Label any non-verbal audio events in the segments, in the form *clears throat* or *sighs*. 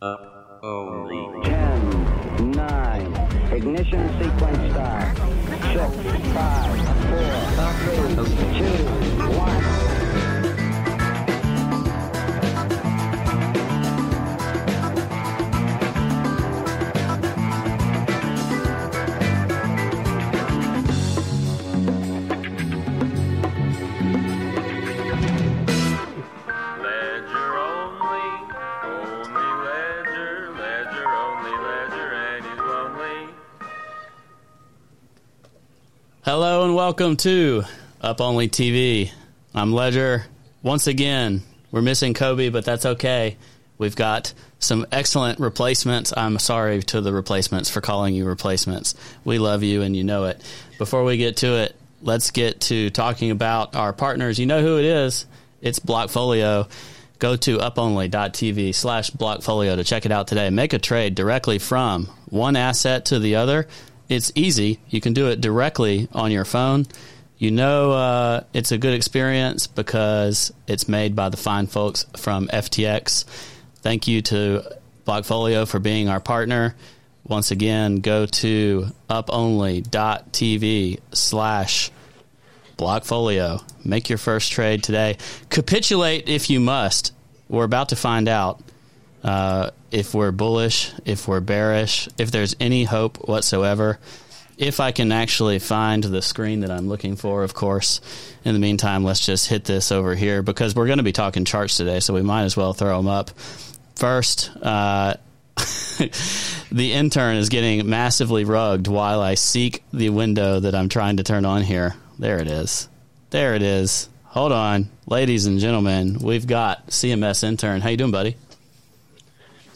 Up only. 10, 9, ignition sequence start. 6, 5, 4, 3, 2, Hello and welcome to Up Only TV. I'm Ledger. Once again, we're missing Cobie, but that's okay. We've got some excellent replacements. I'm sorry to the replacements for calling you replacements. We love you and you know it. Before we get to it, let's get to talking about our partners. You know who it is. It's Blockfolio. Go to uponly.tv slash blockfolio to check it out today. Make a trade directly from one asset to the other. It's easy. You can do it directly on your phone. You know uh, it's a good experience because it's made by the fine folks from FTX. Thank you to Blockfolio for being our partner. Once again, go to uponly.tv slash Blockfolio. Make your first trade today. Capitulate if you must. We're about to find out uh, if we're bullish, if we're bearish, if there's any hope whatsoever. If I can actually find the screen that I'm looking for, of course. In the meantime, let's just hit this over here because we're going to be talking charts today, so we might as well throw them up. First, uh, *laughs* the intern is getting massively rugged while I seek the window that I'm trying to turn on here. There it is. There it is. Hold on, ladies and gentlemen, we've got CMS intern. How you doing, buddy?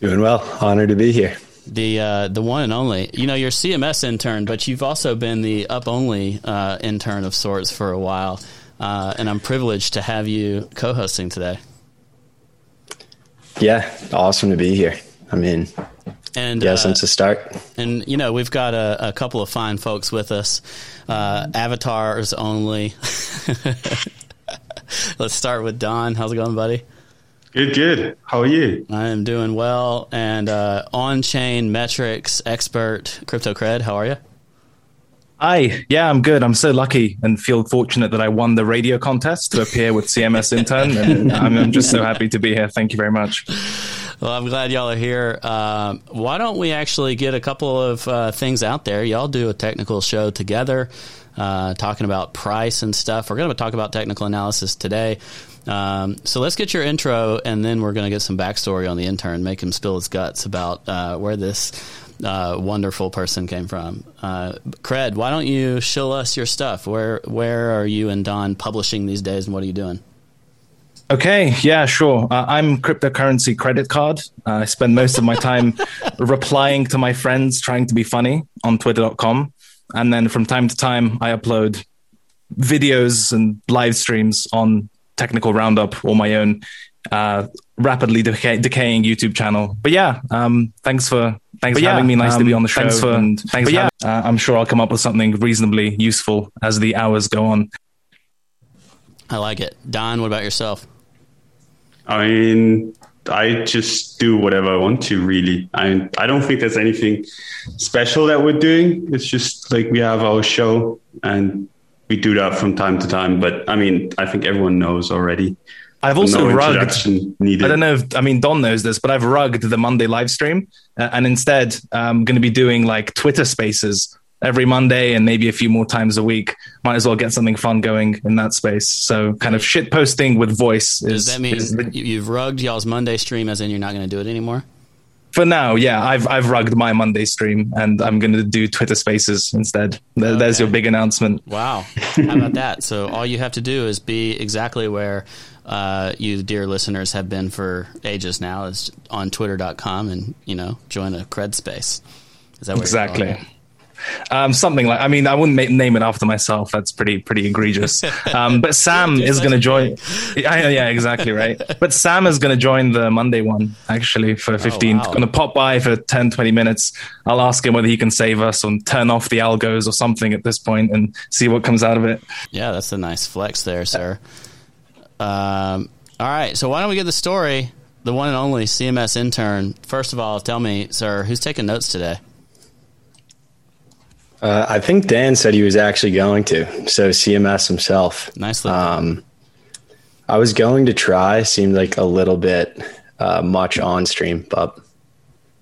Doing well. Honored to be here. The uh, the one and only. You know, you're CMS intern, but you've also been the up only uh, intern of sorts for a while, uh, and I'm privileged to have you co-hosting today. Yeah, awesome to be here. I mean, And yeah, uh, since the start. And you know, we've got a, a couple of fine folks with us. Uh, avatars only. *laughs* Let's start with Don. How's it going, buddy? Good, good. How are you? I am doing well. And uh, on-chain metrics expert, Crypto Cred. How are you? Hi, yeah, I'm good. I'm so lucky and feel fortunate that I won the radio contest to appear with CMS Intern, and I'm, I'm just so happy to be here. Thank you very much. Well, I'm glad y'all are here. Um, why don't we actually get a couple of uh, things out there? Y'all do a technical show together, uh, talking about price and stuff. We're going to talk about technical analysis today. Um, so let's get your intro, and then we're going to get some backstory on the intern, make him spill his guts about uh, where this uh, wonderful person came from. Uh, Cred, why don't you show us your stuff? Where where are you and Don publishing these days, and what are you doing? Okay, yeah, sure. Uh, I'm cryptocurrency credit card. Uh, I spend most of my time *laughs* replying to my friends, trying to be funny on twitter.com. And then from time to time, I upload videos and live streams on Technical Roundup or my own uh, rapidly decay- decaying YouTube channel. But yeah, um, thanks for thanks for yeah, having me. Nice to um, be on the show. thanks for- and thanks for yeah, uh, I'm sure I'll come up with something reasonably useful as the hours go on. I like it. Don, what about yourself? I mean, I just do whatever I want to, really. I I don't think there's anything special that we're doing. It's just like we have our show and we do that from time to time. But I mean, I think everyone knows already. I've also no rugged. needed. I don't know if I mean Don knows this, but I've rugged the Monday live stream, uh, and instead I'm going to be doing like Twitter Spaces every Monday and maybe a few more times a week. Might as well get something fun going in that space. So kind of shit posting with voice Is, Does that mean the- you- you've rugged y'all's Monday stream, as in you're not going to do it anymore? for now. Yeah, I've I've rugged my Monday stream, and I'm going to do Twitter Spaces instead. There, There's your big announcement. Wow. How about *laughs* that? So all you have to do is be exactly where uh, you, dear listeners, have been for ages now. Is on twitter.com and, you know, join a cred space. Is that Exactly. Um, something like I mean I wouldn't ma- name it after myself. That's pretty pretty egregious. Um, but *laughs* Sam is going to join. Yeah, yeah, exactly right. But Sam is going to join the Monday one actually for 15. wow. Going to pop by for 10, 20 minutes. I'll ask him whether he can save us or turn off the algos or something at this point and see what comes out of it. Yeah, that's a nice flex there, sir. Um, all right. So why don't we get the story? the one and only CMS intern. First of all, tell me, sir, who's taking notes today? Uh, I think Dan said he was actually going to. So CMS himself. Nicely. Um, I was going to try. Seemed like a little bit uh, much on stream, but we'll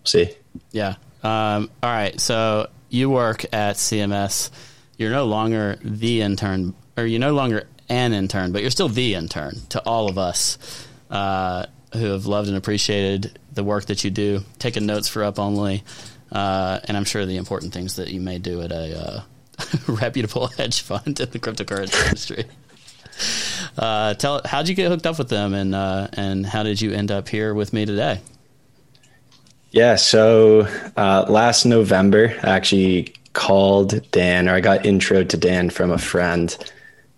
see. Yeah. Um, all right. So you work at CMS. You're no longer the intern, or you're no longer an intern, but you're still the intern to all of us uh, who have loved and appreciated the work that you do, taking notes for Up Only, uh, and I'm sure the important things that you may do at a uh, *laughs* reputable hedge fund in the cryptocurrency *laughs* industry. Uh, tell how'd you get hooked up with them, and uh, and how did you end up here with me today? Yeah. So uh, last November, I actually called Dan, or I got intro to Dan from a friend.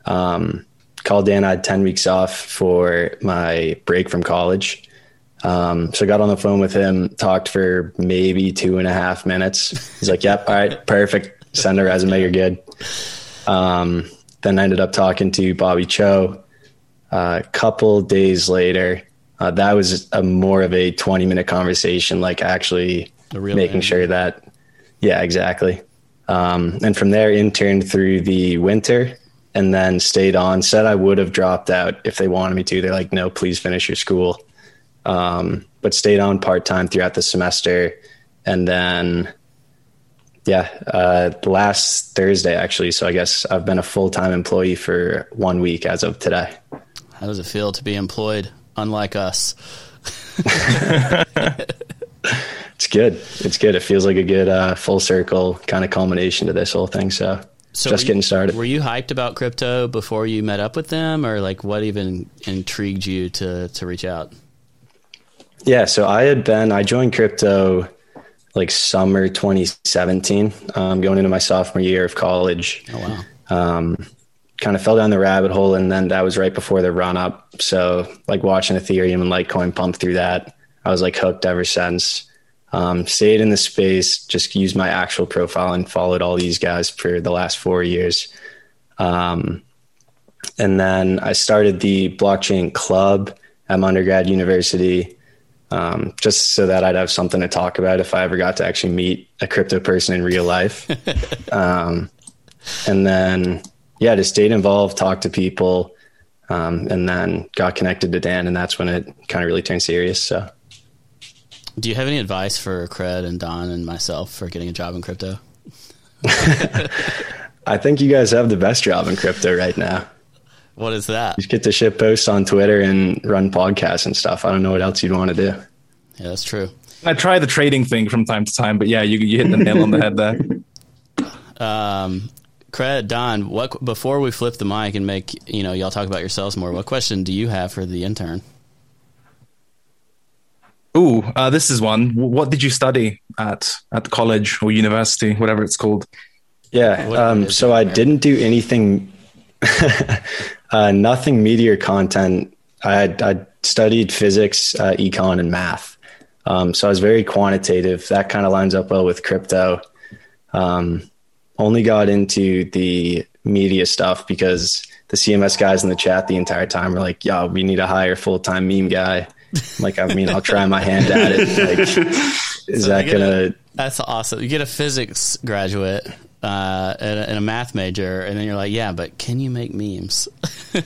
Um, called Dan. I had ten weeks off for my break from college. Um, so I got on the phone with him, talked for maybe two and a half minutes. He's like, "Yep, all right, perfect. Send a resume. You're good." Um, then I ended up talking to Bobby Cho. Uh, a couple days later, uh, that was a more of a 20 minute conversation, like actually making sure that, yeah, exactly. Um, and from there, interned through the winter and then stayed on. Said I would have dropped out if they wanted me to. They're like, no, please finish your school. Um, but stayed on part time throughout the semester. And then, yeah, uh, last Thursday, actually. So I guess I've been a full time employee for one week as of today. How does it feel to be employed, unlike us? *laughs* It's good. It's good. It feels like a good uh, full circle kind of culmination to this whole thing. So, So just were you- getting started. Were you hyped about crypto before you met up with them, or like what even intrigued you to to reach out? Yeah, so I had been I joined crypto like summer 2017, um, going into my sophomore year of college. Oh wow, Um, kind of fell down the rabbit hole, and then that was right before the run up. So like watching Ethereum and Litecoin pump through that, I was like hooked ever since. Um, stayed in the space, just used my actual profile and followed all these guys for the last four years. Um, and then I started the blockchain club at my undergrad university, um, just so that I'd have something to talk about if I ever got to actually meet a crypto person in real life. *laughs* um, and then, yeah, just stayed involved, talked to people, um, and then got connected to Dan, and that's when it kind of really turned serious. So. do you have any advice for Cred and Don and myself for getting a job in crypto? *laughs* I think you guys have the best job in crypto right now. What is that? Just get to ship posts on Twitter and run podcasts and stuff. I don't know what else you'd want to do. Yeah, that's true. I try the trading thing from time to time, but yeah, you you hit the nail on the head there. *laughs* Um, Cred, Don, what before we flip the mic and make you know y'all talk about yourselves more? What question do you have for the intern? Ooh, uh, this is one. What did you study at at college or university, whatever it's called? Yeah. Um, so? I didn't do anything, *laughs* uh, nothing meteor content. I had, I studied physics, uh, econ, and math. Um, so I was very quantitative. That kind of lines up well with crypto. Um, only got into the media stuff because the CMS guys in the chat the entire time were like, "Yo, we need a hire full time meme guy." I'm like, I mean, I'll try my hand at it. Like, *laughs* is So that you get a- gonna? That's awesome. You get a physics graduate uh, and, a, and a math major, and then you're like, yeah, but can you make memes? *laughs*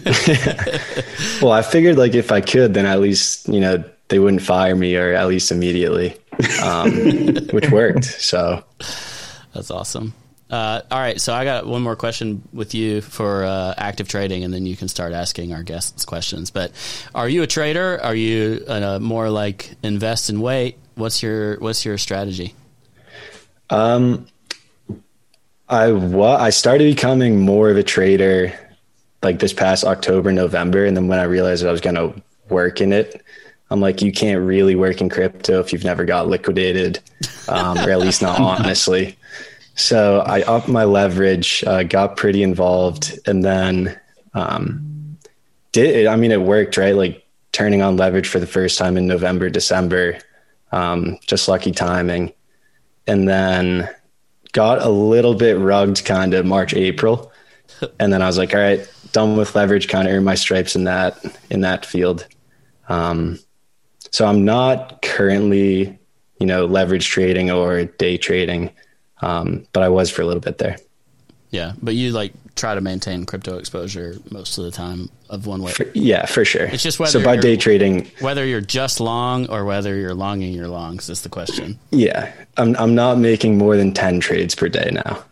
Well, I figured like if I could, then at least you know they wouldn't fire me or at least immediately, um, *laughs* which worked. So That's awesome. Uh, all right, so I got one more question with you for uh, active trading, and then you can start asking our guests questions. But are you a trader? Are you uh, more like invest and wait? What's your What's your strategy? I wa- I started becoming more of a trader like this past October, November, and then when I realized I was going to work in it, I'm like, you can't really work in crypto if you've never got liquidated, um, or at least not *laughs* honestly. So I upped my leverage, uh, got pretty involved, and then um, did. I mean, it worked, right? Like turning on leverage for the first time in November, December, um, just lucky timing, and then got a little bit rugged kind of March, April. *laughs* And then I was like, all right, done with leverage, kind of earned my stripes in that in that field. Um, so I'm not currently, you know, leverage trading or day trading, um, but I was for a little bit there. Yeah, but you like try to maintain crypto exposure most of the time of one way. For, yeah, for sure. It's just whether so by day trading, Whether you're just long or whether you're longing your longs is the question. yeah, I'm I'm not making more than ten trades per day now.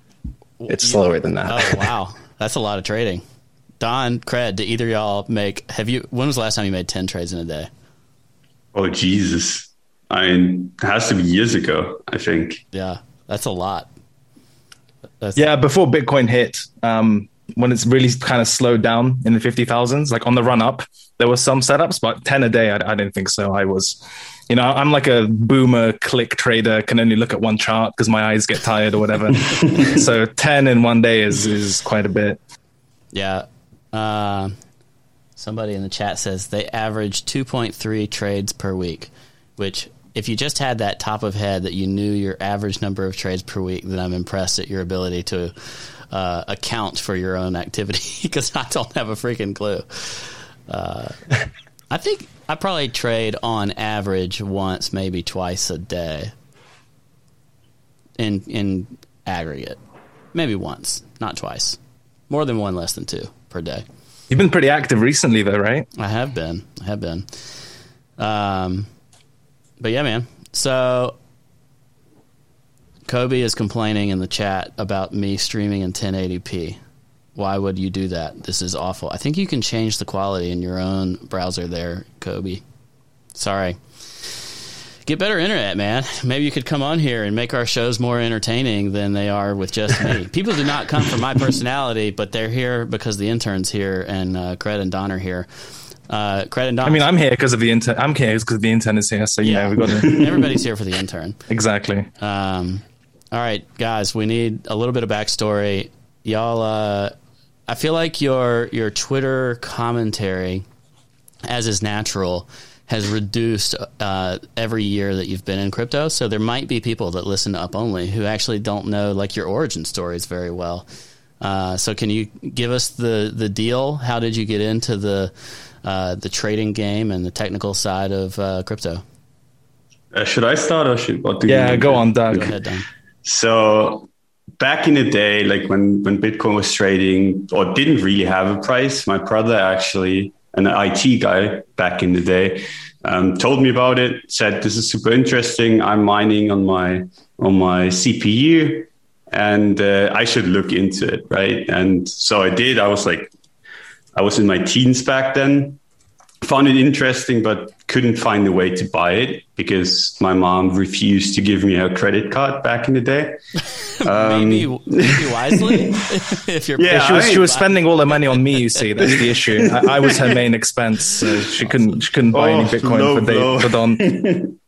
It's slower than that. Oh wow, that's a lot of trading. Don, cred. Do either of y'all make? Have you? When was the last time you made ten trades in a day? Oh Jesus! I mean, it has to be years ago. I think. Yeah, that's a lot. That's, Yeah, before Bitcoin hit, um, when it's really kind of slowed down in the 50,000s, like on the run up, there were some setups, but 10 a day, I, I didn't think so. I was, you know, I'm like a boomer click trader, can only look at one chart because my eyes get tired or whatever. *laughs* so 10 in one day is, is quite a bit. Yeah. Uh, somebody in the chat says they average 2.3 trades per week, which, if you just had that top of head that you knew your average number of trades per week, then I'm impressed at your ability to uh, account for your own activity *laughs* because I don't have a freaking clue. Uh, I think I probably trade on average once, maybe twice a day in in aggregate. Maybe once, not twice. More than one, less than two per day. You've been pretty active recently, though, right? I have been. I have been. Um, but yeah, man. So Cobie is complaining in the chat about me streaming in 1080p. Why would you do that? This is awful. I think you can change the quality in your own browser there, Cobie. Sorry. Get better internet, man. Maybe you could come on here and make our shows more entertaining than they are with just me. *laughs* People do not come for my personality, but they're here because the intern's here and uh, Cred and Don are here. Uh, Cred and. I mean, I'm here because of the intern. I'm here because the intern is here. So, you Yeah. know, we've got to. *laughs* everybody's here for the intern. exactly. Um, all right, guys, we need a little bit of backstory. Y'all, uh, I feel like your your Twitter commentary, as is natural, has reduced uh, every year that you've been in crypto. So there might be people that listen to Up Only who actually don't know like your origin stories very well. Uh, so can you give us the the deal? How did you get into the uh, the trading game and the technical side of uh, crypto? Uh, should I start or should? Or do you Yeah, go on, Doug. Go ahead, Don. So back in the day, like when when Bitcoin was trading or didn't really have a price, my brother actually, an IT guy back in the day, um, told me about it. Said this is super interesting. I'm mining on my on my CPU, and uh, I should look into it, right? And so I did. I was like, I was in my teens back then. Found it interesting, but couldn't find a way to buy it because my mom refused to give me her credit card back in the day. *laughs* maybe, maybe wisely *laughs* if you're Yeah, she was she was spending all the money on me. You see, that's the issue. I, I was her main expense, so she couldn't she couldn't buy any Oh, Bitcoin low for, blow. Dave, for Don. *laughs*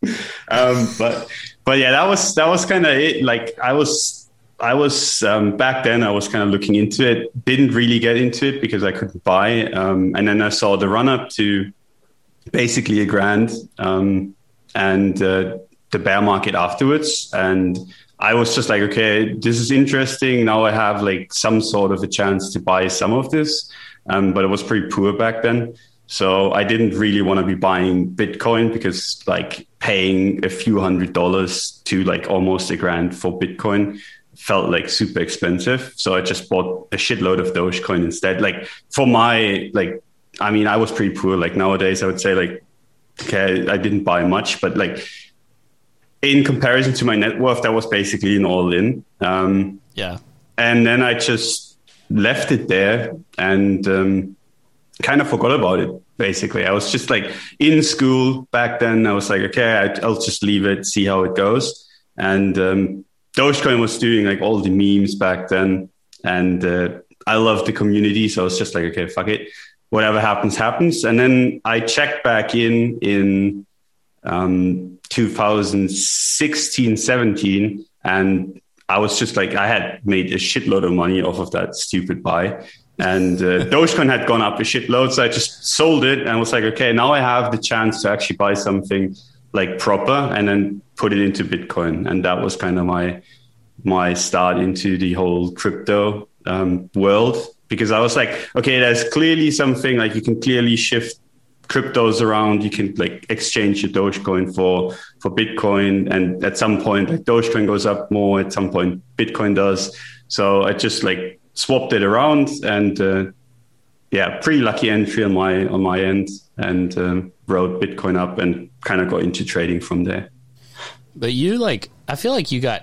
um, but but yeah, that was that was kind of it. Like I was I was um, back then. I was kind of looking into it. Didn't really get into it because I couldn't buy. Um, and then I saw the run up to basically a grand um, and uh, the bear market afterwards. And I was just like, okay, this is interesting. Now I have like some sort of a chance to buy some of this. Um, but it was pretty poor back then. So I didn't really want to be buying Bitcoin because like paying a few hundred dollars to like almost a grand for Bitcoin felt like super expensive. So I just bought a shitload of Dogecoin instead. Like for my like I mean, I was pretty poor. Like nowadays, I would say like, okay, I didn't buy much, but like in comparison to my net worth, that was basically an all in. Um, yeah and then I just left it there and um, kind of forgot about it. Basically, I was just like in school back then. I was like, okay, I, I'll just leave it, see how it goes. And um, Dogecoin was doing like all the memes back then, and uh, I loved the community, so I was just like, okay, fuck it, whatever happens, happens. And then I checked back in in um, 2016, 17, and I was just like, I had made a shitload of money off of that stupid buy. And uh, *laughs* Dogecoin had gone up a shitload. So I just sold it and was like, okay, now I have the chance to actually buy something like proper and then put it into Bitcoin. And that was kind of my, my start into the whole crypto um, world because I was like, okay, there's clearly something like you can clearly shift cryptos around. You can like exchange your Dogecoin for for Bitcoin, and at some point, like Dogecoin goes up more. At some point, Bitcoin does. So I just like swapped it around, and uh, yeah, pretty lucky entry on my on my end, and um, rode Bitcoin up, and kind of got into trading from there. But you like, I feel like you got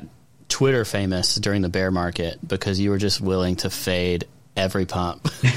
Twitter famous during the bear market because you were just willing to fade every pump. *laughs*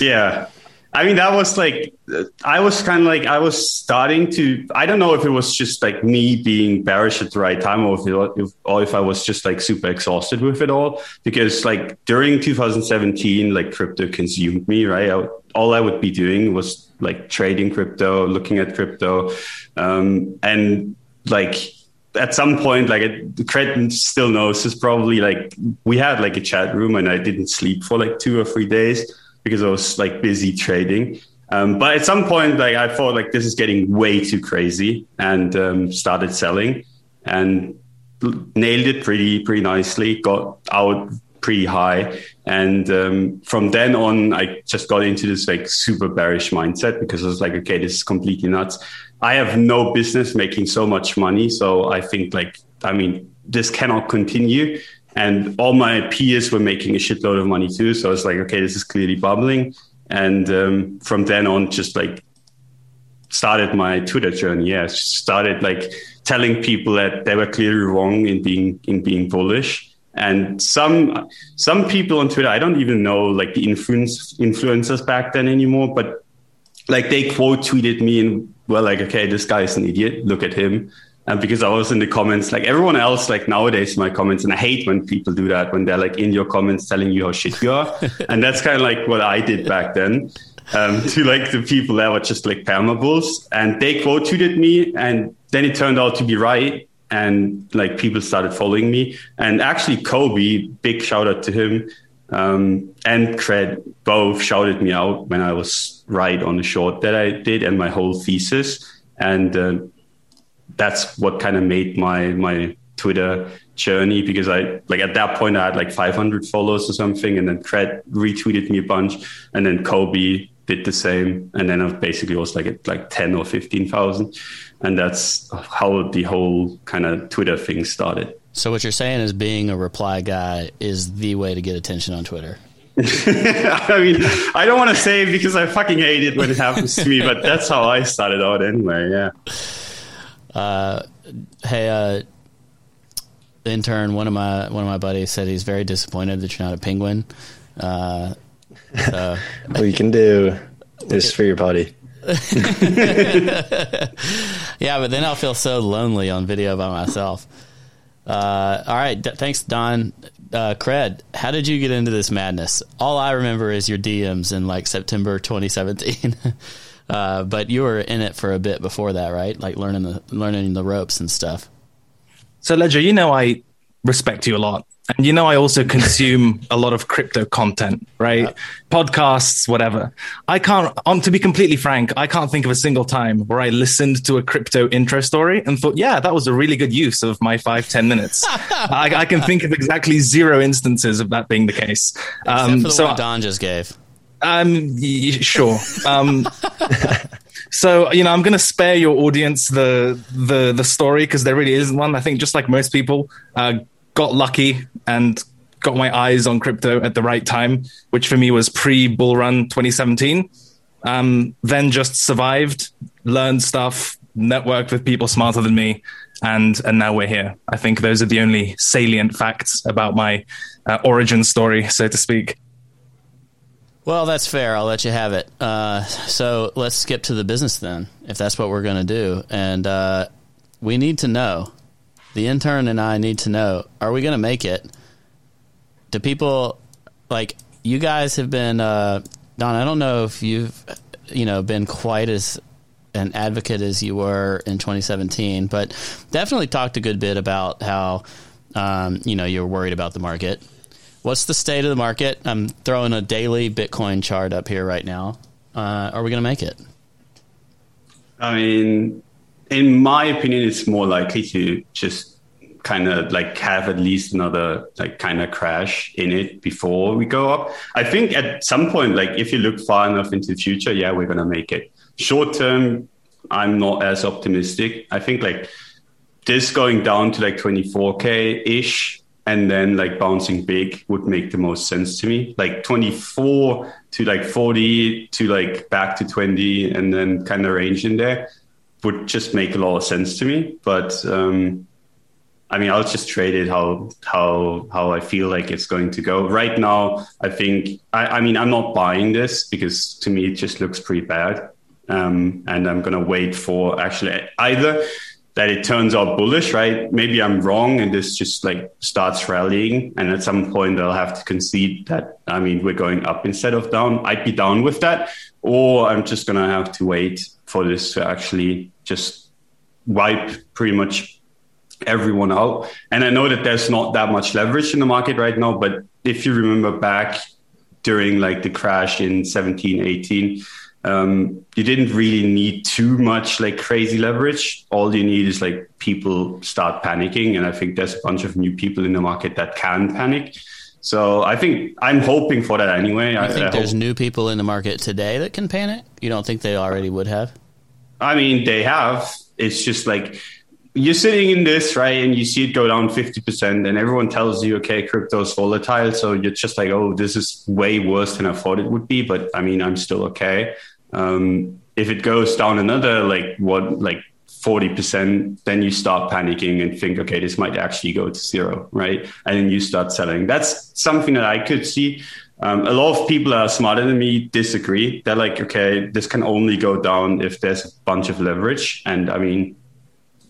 yeah. I mean, that was like, I was kind of like, I was starting to, I don't know if it was just like me being bearish at the right time or if, it, if, or if I was just like super exhausted with it all. Because like during 2017, like crypto consumed me, right? I, all I would be doing was like trading crypto, looking at crypto. Um, and like, at some point, like Cred still knows this probably like we had like a chat room and I didn't sleep for like two or three days because I was like busy trading. Um, but at some point, like I thought like this is getting way too crazy and um, started selling and nailed it pretty pretty nicely. Got out pretty high, and um, from then on, I just got into this like super bearish mindset because I was like, okay, this is completely nuts. I have no business making so much money, so I think like I mean this cannot continue and all my peers were making a shitload of money too. So I was like, okay, this is clearly bubbling. And um, from then on, just like started my Twitter journey. Yeah, started like telling people that they were clearly wrong in being in being bullish. And some some people on Twitter, I don't even know like the influence influencers back then anymore, but like they quote tweeted me and were like, okay, this guy is an idiot. Look at him and because I was in the comments, like everyone else, like nowadays, my comments, and I hate when people do that when they're like in your comments telling you how shit you are, *laughs* and that's kind of like what I did back then. Um, *laughs* to like the people that were just like permabulls, and they quote tweeted me, and then it turned out to be right, and like people started following me, and actually Cobie, big shout out to him, um, and Cred both shouted me out when I was right on the short that I did and my whole thesis, and uh, that's what kind of made my my Twitter journey because I like at that point I had like 500 followers or something, and then Cred retweeted me a bunch, and then Cobie did the same, and then I basically was like at like 10 or 15,000, and that's how the whole kind of Twitter thing started. So what you're saying is being a reply guy is the way to get attention on Twitter. *laughs* I mean, I don't want to say because I fucking hate it when it happens to me, but that's how I started out anyway. Yeah. Uh, hey, uh, intern, one of my one of my buddies said he's very disappointed that you're not a penguin. Uh, so. *laughs* what you can do is for your buddy. *laughs* yeah, but then I'll feel so lonely on video by myself. Uh, all right, d- thanks, Don. Uh, Cred, how did you get into this madness? All I remember is your DMs in like September 2017. *laughs* Uh, but you were in it for a bit before that, right? Like learning the learning the ropes and stuff. So Ledger, you know I respect you a lot. And you know I also *laughs* consume a lot of crypto content, right? Yeah. Podcasts, whatever. I can't um, to be completely frank, I can't think of a single time where I listened to a crypto intro story and thought, yeah, that was a really good use of my five, ten minutes. *laughs* I, I, can think of exactly zero instances of that being the case. Um, for the so one Don just gave. Um, sure. Um, *laughs* so you know, I'm going to spare your audience the the the story because there really isn't one. I think just like most people, uh, got lucky and got my eyes on crypto at the right time, which for me was pre bull run 2017. Um, then just survived, learned stuff, networked with people smarter than me, and and now we're here. I think those are the only salient facts about my uh, origin story, so to speak. Well, that's fair. I'll let you have it. Uh, so let's skip to the business then, if that's what we're going to do. And uh, we need to know. The intern and I need to know: Are we going to make it? Do people like you guys have been? Uh, Don, I don't know if you've you know been quite as an advocate as you were in 2017, but definitely talked a good bit about how um, you know you're worried about the market What's the state of the market? I'm throwing a daily Bitcoin chart up here right now. Uh, are we going to make it? I mean, in my opinion, it's more likely to just kind of like have at least another like kind of crash in it before we go up. I think at some point, like if you look far enough into the future, yeah, we're gonna make it. Short term, I'm not as optimistic. I think like this going down to like 24k ish and then like bouncing big would make the most sense to me. Like 24 to like 40 to like back to 20 and then kind of range in there would just make a lot of sense to me. But um, I mean, I'll just trade it how how how I feel like it's going to go. Right now, I think I, I mean I'm not buying this because to me it just looks pretty bad, um, and I'm gonna wait for actually either that it turns out bullish, right? Maybe I'm wrong and this just like starts rallying, and at some point I'll have to concede that I mean we're going up instead of down. I'd be down with that, or I'm just gonna have to wait for this to actually just wipe pretty much everyone out. And I know that there's not that much leverage in the market right now, but if you remember back during like the crash in 17, 18, um, you didn't really need too much like crazy leverage. All you need is like people start panicking. And I think there's a bunch of new people in the market that can panic. So I think I'm hoping for that anyway. I think I there's hope, new people in the market today that can panic. You don't think they already would have? I mean, they have. It's just like you're sitting in this, right? And you see it go down 50%, and everyone tells you, okay, crypto's volatile. So you're just like, oh, this is way worse than I thought it would be. But I mean, I'm still okay. Um, if it goes down another, like, what, like 40%, then you start panicking and think, okay, this might actually go to zero, right? And then you start selling. That's something that I could see. Um, a lot of people are smarter than me disagree. They're like, okay, this can only go down if there's a bunch of leverage. And I mean,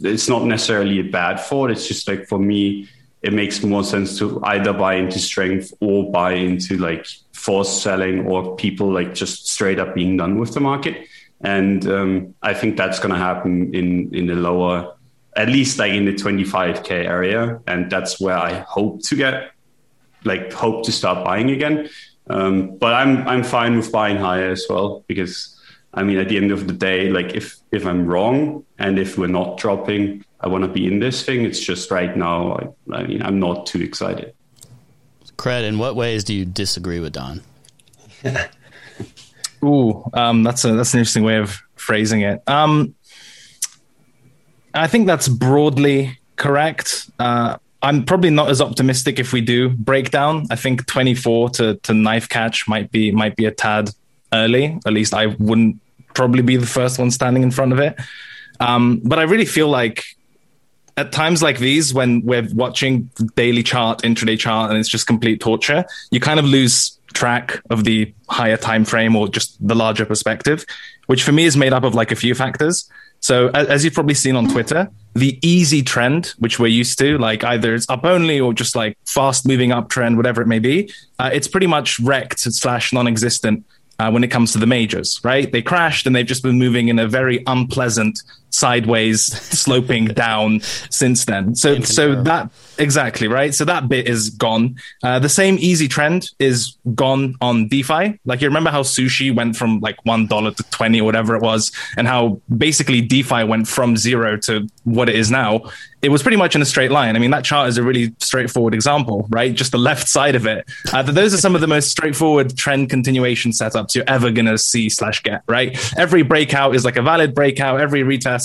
it's not necessarily a bad thought. It's just like for me, it makes more sense to either buy into strength or buy into like forced selling or people like just straight up being done with the market. And um, I think that's going to happen in in the lower, at least like in the 25k area, and that's where I hope to get, like hope to start buying again. Um, but I'm I'm fine with buying higher as well because I mean at the end of the day, like if if I'm wrong and if we're not dropping, I want to be in this thing. It's just right now, I, I mean I'm not too excited. Cred, in what ways do you disagree with Don? *laughs* Ooh, um, that's a that's an interesting way of phrasing it. Um, I think that's broadly correct. Uh, I'm probably not as optimistic if we do breakdown. I think 24 to, to knife catch might be might be a tad early. At least I wouldn't probably be the first one standing in front of it. Um, but I really feel like at times like these, when we're watching daily chart, intraday chart, and it's just complete torture, you kind of lose track of the higher time frame or just the larger perspective, which for me is made up of like a few factors. So as you've probably seen on Twitter, the easy trend, which we're used to, like either it's up only or just like fast moving up trend, whatever it may be, uh, it's pretty much wrecked slash non-existent uh, when it comes to the majors, right? They crashed and they've just been moving in a very unpleasant sideways sloping *laughs* down since then. So, so that exactly right. So that bit is gone. Uh, the same easy trend is gone on DeFi. Like you remember how sushi went from like one dollar to twenty or whatever it was, and how basically DeFi went from zero to what it is now. It was pretty much in a straight line. I mean, that chart is a really straightforward example, right? Just the left side of it. Uh, those are some of the most straightforward trend continuation setups you're ever gonna see slash get. Right? Every breakout is like a valid breakout. Every retest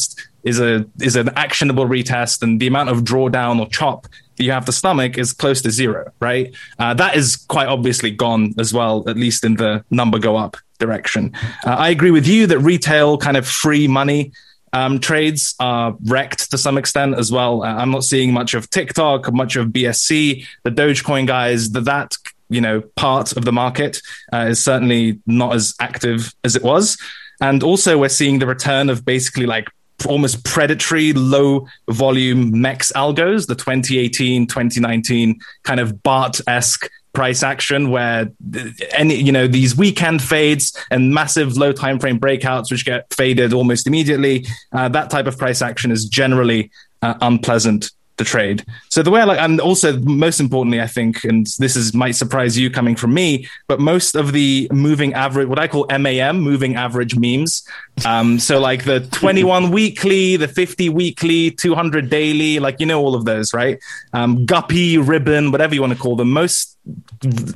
is a is an actionable retest, and the amount of drawdown or chop that you have to stomach is close to zero, right? Uh, that is quite obviously gone as well, at least in the number go up direction. Uh, I agree with you that retail kind of free money um, trades are wrecked to some extent as well. Uh, I'm not seeing much of TikTok, much of BSC, the Dogecoin guys. That that you know part of the market uh, is certainly not as active as it was. And also, we're seeing the return of basically like almost predatory low volume MEX algos, the 2018, 2019 kind of BART esque price action where any you know these weekend fades and massive low time frame breakouts which get faded almost immediately uh, that type of price action is generally uh, unpleasant the trade. So the way I like, and also most importantly, I think, and this is might surprise you coming from me, but most of the moving average, what I call MAM, moving average memes. Um, so like the *laughs* 21 weekly, the 50 weekly, 200 daily, like you know all of those, right? Um, guppy, ribbon, whatever you want to call them. Most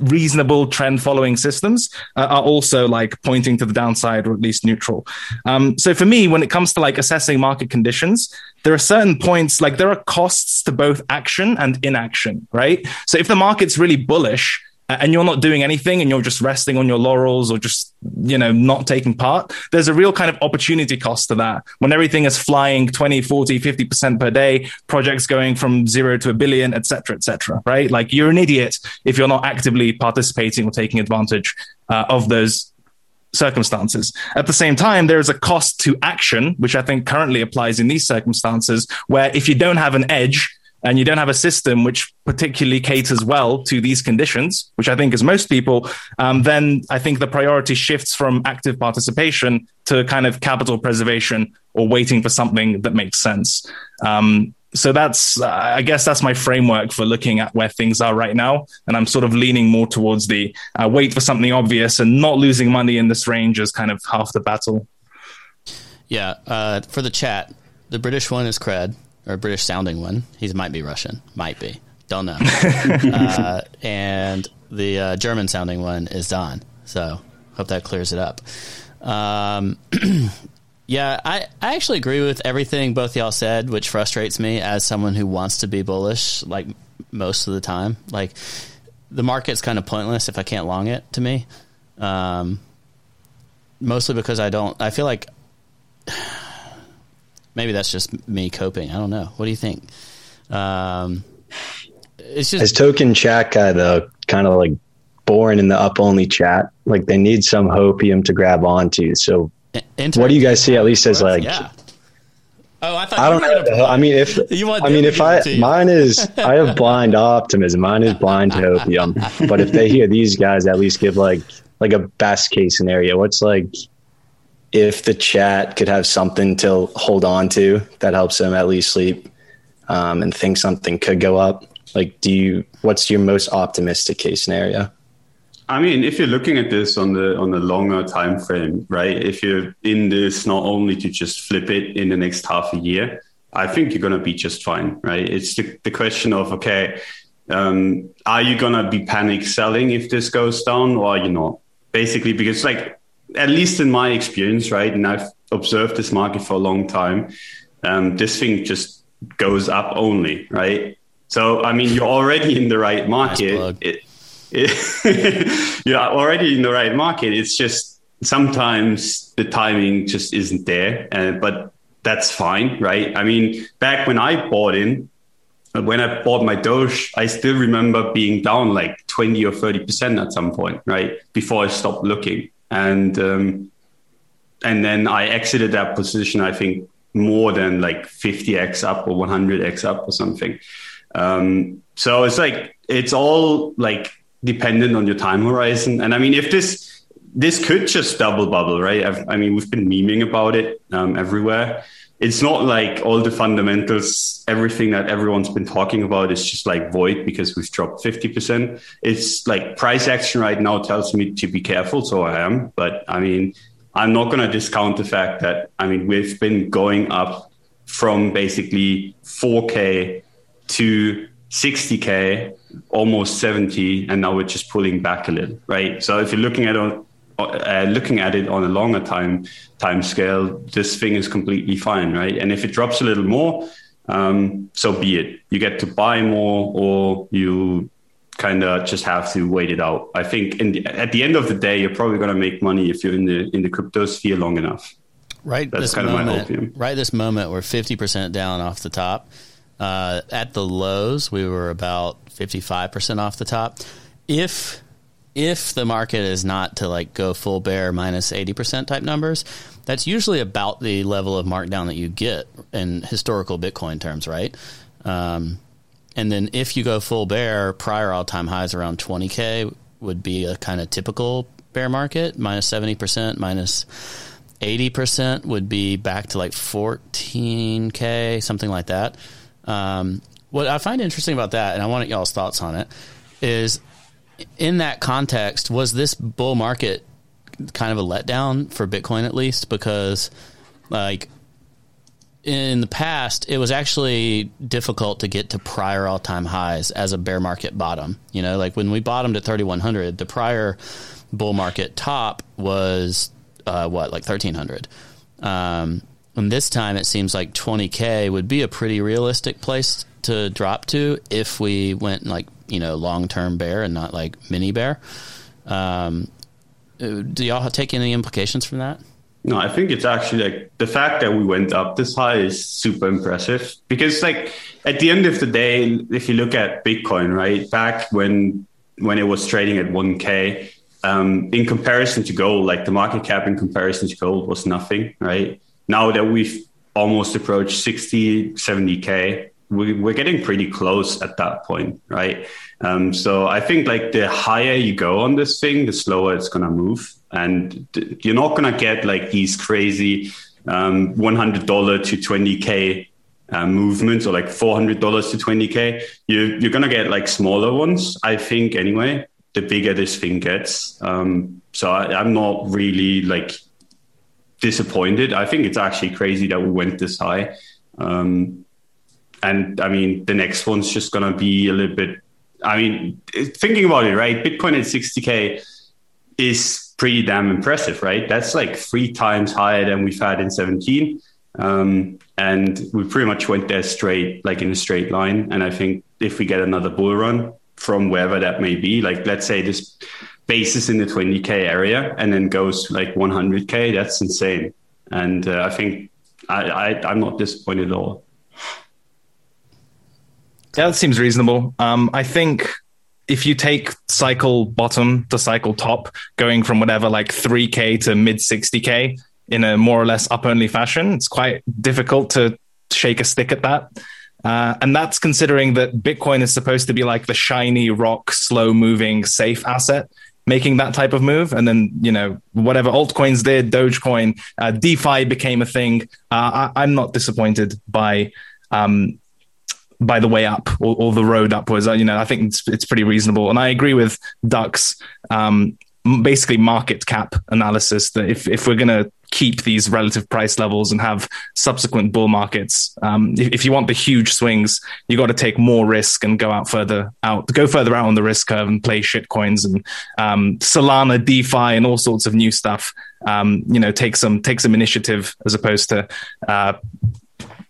reasonable trend following systems uh, are also like pointing to the downside or at least neutral. Um, so for me, when it comes to like assessing market conditions, there are certain points like there are costs to both action and inaction, right? So if the market's really bullish, and you're not doing anything and you're just resting on your laurels or just you know not taking part there's a real kind of opportunity cost to that when everything is flying 20 40 50% per day projects going from 0 to a billion etc etc right like you're an idiot if you're not actively participating or taking advantage uh, of those circumstances. At the same time, there is a cost to action, which I think currently applies in these circumstances, where if you don't have an edge and you don't have a system which particularly caters well to these conditions, which I think is most people, um, then I think the priority shifts from active participation to kind of capital preservation or waiting for something that makes sense. Um, so that's uh, i guess that's my framework for looking at where things are right now. And i'm sort of leaning more towards the uh, wait for something obvious and not losing money in this range is kind of half the battle. Yeah uh, for the chat the british one is cred or british sounding one. He might be russian. Might be. Don't know. *laughs* Uh, and the uh, german sounding one is don. So hope that clears it up. Um, *clears throat* Yeah, I, I actually agree with everything both y'all said, which frustrates me as someone who wants to be bullish like most of the time. Like the market's kind of pointless if I can't long it to me. Um, mostly because I don't I feel like *sighs* maybe that's just me coping. I don't know. What do you think? Um, it's just as token chat guy though, kind of like born in the up only chat. Like they need some hopium to grab onto. So what do you guys see at least as like? Yeah. Oh, I thought I don't know. I mean, if *laughs* I mean, if I mine is, I have *laughs* blind optimism. Mine is blind to opium. But if they hear these guys, at least give like like a best case scenario. What's like if the chat could have something to hold on to that helps them at least sleep um, and think something could go up. Like, do you? What's your most optimistic case scenario? I mean, if you're looking at this on the on the longer time frame, right? If you're in this not only to just flip it in the next half a year, I think you're gonna be just fine, right? It's the, the question of okay, um, are you gonna be panic selling if this goes down, or are you not? Basically, because like at least in my experience, right, and I've observed this market for a long time, um, this thing just goes up only, right? So I mean, you're already in the right market. Nice *laughs* you're already in the right market. It's just sometimes the timing just isn't there, uh, but that's fine, right? I mean, back when I bought in, when I bought my Doge, I still remember being down like 20 or 30% at some point, right? Before I stopped looking. And, um, and then I exited that position, I think more than like 50x up or 100x up or something. Um, so it's like, it's all like dependent on your time horizon. And I mean, if this this could just double bubble, right? I've, i mean, we've been memeing about it um, everywhere. It's not like all the fundamentals, everything that everyone's been talking about is just like void because we've dropped 50%. It's like price action right now tells me to be careful. So I am. But I mean, I'm not going to discount the fact that, I mean, we've been going up from basically 4K to 60K almost 70 and now we're just pulling back a little right? So if you're looking at on uh, looking at it on a longer time time scale this thing is completely fine right? And if it drops a little more um, so be it. You get to buy more or you kind of just have to wait it out. I think the, at the end of the day you're probably going to make money if you're in the in the crypto sphere long enough. Right That's this moment right this moment we're 50% down off the top uh, at the lows, we were about 55% off the top. If if the market is not to like go full bear minus 80% type numbers, that's usually about the level of markdown that you get in historical Bitcoin terms, right? Um, and then if you go full bear, prior all time highs around 20K would be a kind of typical bear market, minus 70%, minus 80% would be back to like 14K, something like that. Um, what I find interesting about that, and I want y'all's thoughts on it, is in that context, was this bull market kind of a letdown for Bitcoin at least? Because, like, in the past, it was actually difficult to get to prior all time highs as a bear market bottom. You know, like when we bottomed at 3,100, the prior bull market top was uh, what, like 1,300. Um, and this time it seems like 20K would be a pretty realistic place to drop to if we went like, you know, long term bear and not like mini bear. Um, do y'all take any implications from that? No, I think it's actually like the fact that we went up this high is super impressive because like at the end of the day, if you look at Bitcoin, right, back when when it was trading at 1K, um, in comparison to gold, like the market cap in comparison to gold was nothing, right? Now that we've almost approached 60, 70K, we, we're getting pretty close at that point, right? Um, so I think like the higher you go on this thing, the slower it's going to move. And th- you're not going to get like these crazy um, $100 to 20K uh, movements or like $400 to 20K. You, you're going to get like smaller ones, I think, anyway, the bigger this thing gets. Um, so I, I'm not really like disappointed. I think it's actually crazy that we went this high. Um, and I mean, the next one's just going to be a little bit. I mean, thinking about it, right? Bitcoin at 60K is pretty damn impressive, right? That's like three times higher than we've had in 17. Um, and we pretty much went there straight, like in a straight line. And I think if we get another bull run from wherever that may be, like let's say this basis in the 20K area and then goes like 100K, that's insane. And uh, I think I, I, I'm not disappointed at all. Yeah, that seems reasonable. Um, I think if you take cycle bottom to cycle top, going from whatever like 3K to mid 60K in a more or less up only fashion, it's quite difficult to shake a stick at that. Uh, and that's considering that Bitcoin is supposed to be like the shiny rock, slow moving, safe asset making that type of move. And then, you know, whatever altcoins did, Dogecoin, uh, DeFi became a thing. Uh, I, am not disappointed by um, by the way up or, or the road upwards. You know, I think it's, it's pretty reasonable. And I agree with Duck's um, basically market cap analysis that if, if we're going to keep these relative price levels and have subsequent bull markets, um, if, if, you want the huge swings, you got to take more risk and go out further out, go further out on the risk curve and play shit coins and um, Solana, DeFi, and all sorts of new stuff. Um, you know, take some take some initiative as opposed to uh,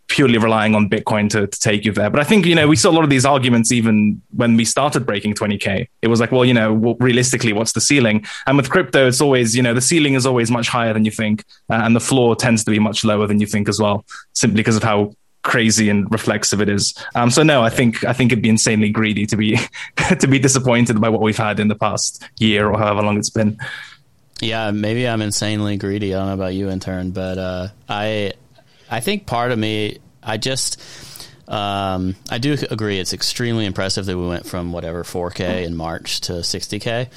purely relying on Bitcoin to, to take you there. But I think, you know, we saw a lot of these arguments even when we started breaking 20K. It was like, well, you know, realistically, what's the ceiling? And with crypto, it's always, you know, the ceiling is always much higher than you think. Uh, and the floor tends to be much lower than you think as well, simply because of how crazy and reflexive it is. Um, so no, I think I think it'd be insanely greedy to be *laughs* to be disappointed by what we've had in the past year or however long it's been. Yeah, maybe I'm insanely greedy. I don't know about you, intern, but uh, I I think part of me, I just, um, I do agree. It's extremely impressive that we went from whatever 4K in March to 60K.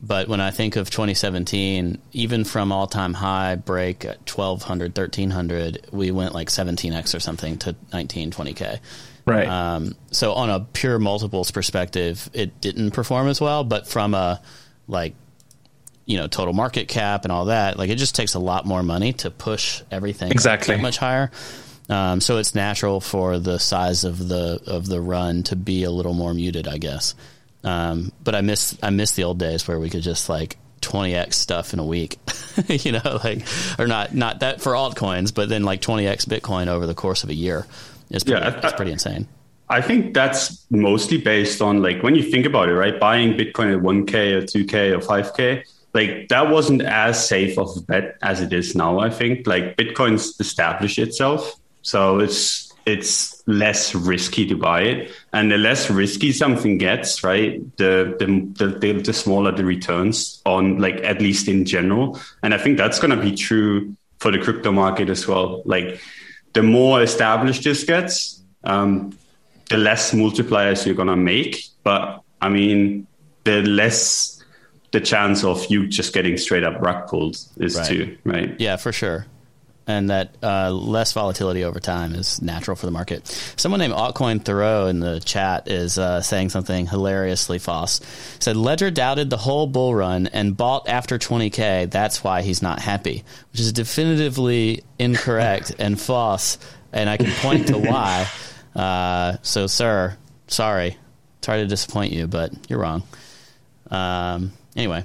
But when I think of 2017, even from all time high break at 1200, 1300, we went like 17x or something to 19, 20K. Right. Um, so on a pure multiples perspective, it didn't perform as well. But from a like you know total market cap and all that like it just takes a lot more money to push everything exactly. that much higher. Um, so it's natural for the size of the of the run to be a little more muted i guess. Um, but i miss i miss the old days where we could just like 20x stuff in a week *laughs* you know like or not not that for altcoins but then like 20x bitcoin over the course of a year is pretty, yeah, it's pretty insane. I think that's mostly based on like when you think about it, right? Buying Bitcoin at 1K or 2K or 5K, like that wasn't as safe of a bet as it is now. I think like Bitcoin's established itself, so it's it's less risky to buy it, and the less risky something gets, right, the the the, the smaller the returns on like at least in general, and I think that's going to be true for the crypto market as well. Like the more established this gets, um, the less multipliers you're going to make, but I mean the less the chance of you just getting straight up rug pulled is right. too right. Yeah, for sure. and that uh, less volatility over time is natural for the market. Someone named Altcoin Thoreau in the chat is uh, saying something hilariously false. Said Ledger doubted the whole bull run and bought after 20k. That's why he's not happy, which is definitively incorrect and false. And I can point to why. *laughs* Uh, so, sir, sorry, sorry to disappoint you, but you're wrong. Um, anyway.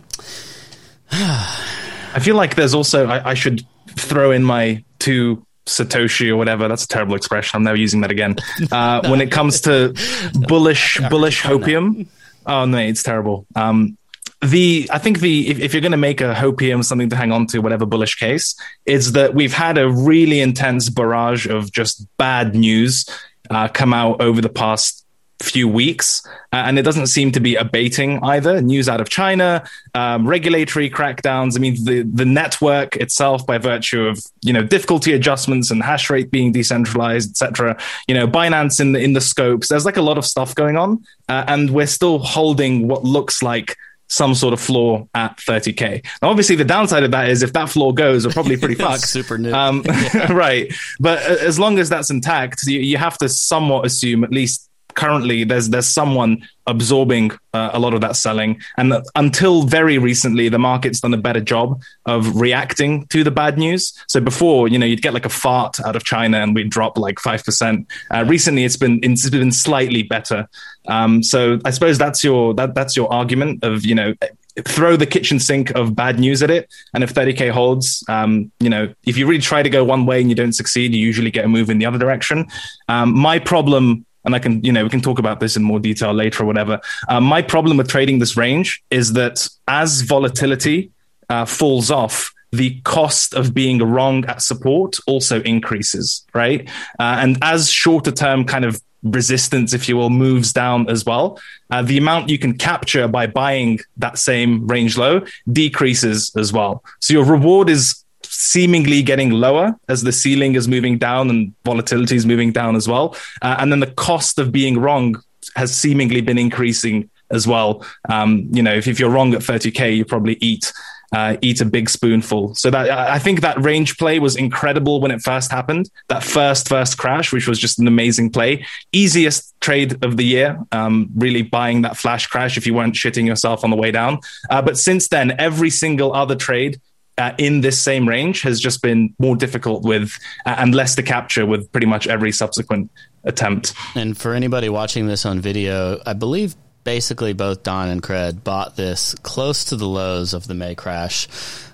*sighs* I feel like there's also I, I should throw in my two Satoshi or whatever. That's a terrible expression. I'm never using that again. *laughs* Uh, when it comes to bullish, *laughs* bullish hopium. Oh no, it's terrible. Um, the I think the if, if you're going to make a hopium something to hang on to, whatever bullish case, is that we've had a really intense barrage of just bad news uh, come out over the past few weeks, uh, and it doesn't seem to be abating either. News out of China, um, regulatory crackdowns. I mean, the the network itself, by virtue of you know difficulty adjustments and hash rate being decentralized, etc. You know, Binance in the in the scopes. There's like a lot of stuff going on, uh, and we're still holding what looks like some sort of floor at 30k. Now, obviously, the downside of that is if that floor goes, we're probably pretty *laughs* fucked. Super new. Um, *laughs* right. But as long as that's intact, you, you have to somewhat assume at least currently there's there's someone absorbing uh, a lot of that selling and until very recently the market's done a better job of reacting to the bad news so before you know you'd get like a fart out of china and we'd drop like 5% uh, recently it's been it's been slightly better um, so i suppose that's your that that's your argument of you know throw the kitchen sink of bad news at it. And if 30K holds, um, you know, if you really try to go one way and you don't succeed, you usually get a move in the other direction. Um, my problem and I can, you know, we can talk about this in more detail later or whatever. Um, my problem with trading this range is that as volatility uh, falls off, the cost of being wrong at support also increases, right? Uh, and as shorter term kind of resistance, if you will, moves down as well, uh, the amount you can capture by buying that same range low decreases as well. So your reward is seemingly getting lower as the ceiling is moving down and volatility is moving down as well. Uh, and then the cost of being wrong has seemingly been increasing as well. Um, you know, if, if you're wrong at 30K, you probably eat. Uh, eat a big spoonful. So that I think that range play was incredible when it first happened. That first first crash, which was just an amazing play, easiest trade of the year. Um, really buying that flash crash if you weren't shitting yourself on the way down. Uh, but since then, every single other trade uh, in this same range has just been more difficult with uh, and less to capture with pretty much every subsequent attempt. And for anybody watching this on video, I believe basically both Don and Cred bought this close to the lows of the May crash.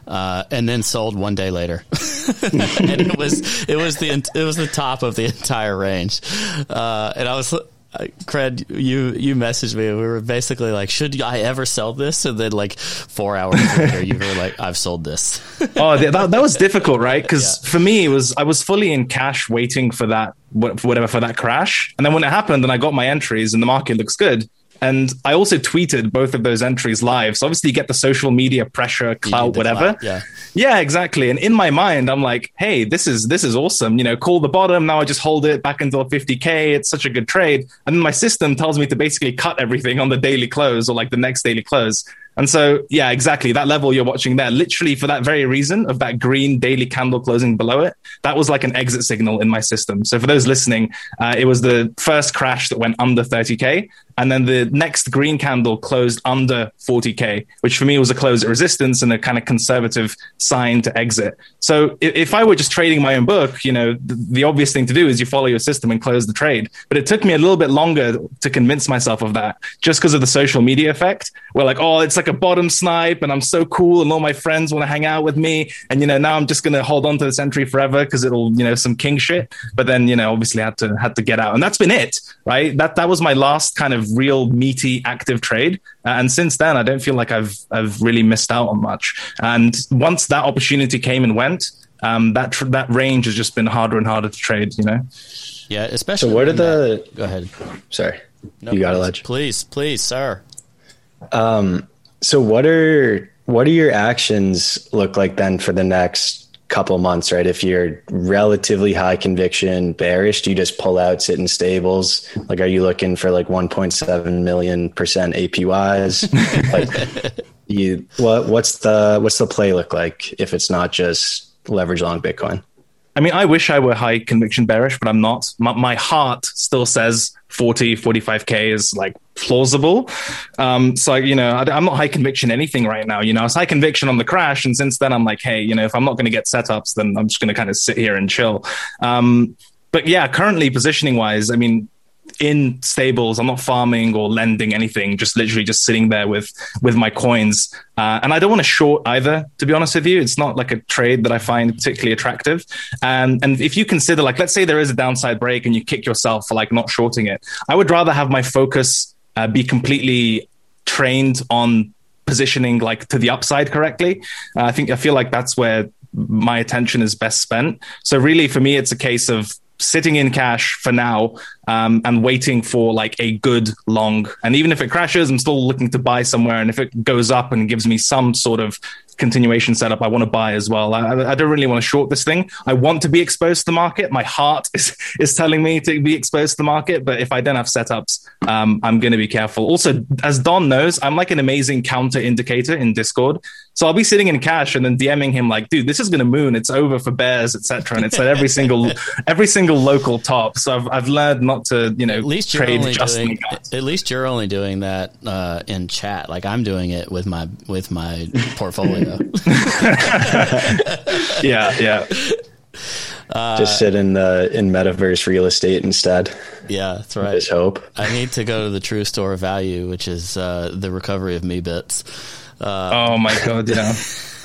Uh, and then sold one day later, *laughs* and it was it was the it was the top of the entire range, uh, and I was Cred, you you messaged me. We were basically like, "Should I ever sell this?" And then, like four hours *laughs* later, you were like, "I've sold this." oh, that, that was difficult, right? Because yeah. for me, it was I was fully in cash, waiting for that whatever for that crash. And then when it happened, and I got my entries, and the market looks good, and I also tweeted both of those entries live. So obviously you get the social media pressure, clout, whatever. Clout, yeah. Yeah, exactly. And in my mind, I'm like, hey, this is this is awesome. You know, call the bottom. Now I just hold it back until 50K. It's such a good trade. And then my system tells me to basically cut everything on the daily close or like the next daily close. And so, yeah, exactly. That level you're watching there, literally for that very reason of that green daily candle closing below it, that was like an exit signal in my system. So for those listening, uh, it was the first crash that went under 30K. And then the next green candle closed under 40K, which for me was a close at resistance and a kind of conservative sign to exit. So if I were just trading my own book, you know, the, the obvious thing to do is you follow your system and close the trade. But it took me a little bit longer to convince myself of that just because of the social media effect. Where like, oh, it's like a bottom snipe and I'm so cool and all my friends want to hang out with me. And, you know, now I'm just going to hold on to this entry forever because it'll, you know, some king shit. But then, you know, obviously had to, had to get out. And that's been it, right? That, that was my last kind of real meaty active trade. Uh, and since then, I don't feel like I've I've really missed out on much. And once that opportunity came and went, um, that tr- that range has just been harder and harder to trade. You know. Yeah, especially. So what are the? That, go ahead. Sorry, no, you got a ledge. Please, please, sir. Um. So what are what are your actions look like then for the next couple months, right? If you're relatively high conviction bearish, do you just pull out, sit in stables? Like, are you looking for like 1.7 million percent APYs? *laughs* like, you what? What's the what's the play look like if it's not just leverage long Bitcoin? I mean, I wish I were high conviction bearish, but I'm not. My, my heart still says 40, 45K is like plausible. Um, so, you know, I, am not high conviction anything right now. You know, it's high conviction on the crash. And since then, I'm like, hey, you know, if I'm not going to get setups, then I'm just going to kind of sit here and chill. Um, but yeah, currently positioning wise, I mean, in stables. I'm not farming or lending anything. Just literally just sitting there with with my coins. Uh, and I don't want to short either. To be honest with you, it's not like a trade that I find particularly attractive. And and if you consider like, let's say there is a downside break and you kick yourself for like not shorting it, I would rather have my focus uh, be completely trained on positioning like to the upside correctly. Uh, I think I feel like that's where my attention is best spent. So really, for me, it's a case of sitting in cash for now um, and waiting for like a good long. And even if it crashes, I'm still looking to buy somewhere. And if it goes up and gives me some sort of continuation setup I want to buy as well. I, I, don't really want to short this thing. I want to be exposed to the market. My heart *laughs* is, is telling me to be exposed to the market. But if I don't have setups, um, I'm going to be careful. Also, as Don knows, I'm like an amazing counter indicator in Discord. So I'll be sitting in cash and then DMing him like, dude, this is going to moon. It's over for bears, etc. And it's at every single *laughs* every single local top. So I've, I've learned not to you know at least you're only doing, at least you're only doing that uh, in chat. Like I'm doing it with my with my portfolio. *laughs* *laughs* yeah, yeah. Uh, Just sit in the in metaverse real estate instead. Yeah, that's right. Just hope. I need to go to the true store of value, which is uh, the recovery of Meebits. Uh, oh my god, yeah.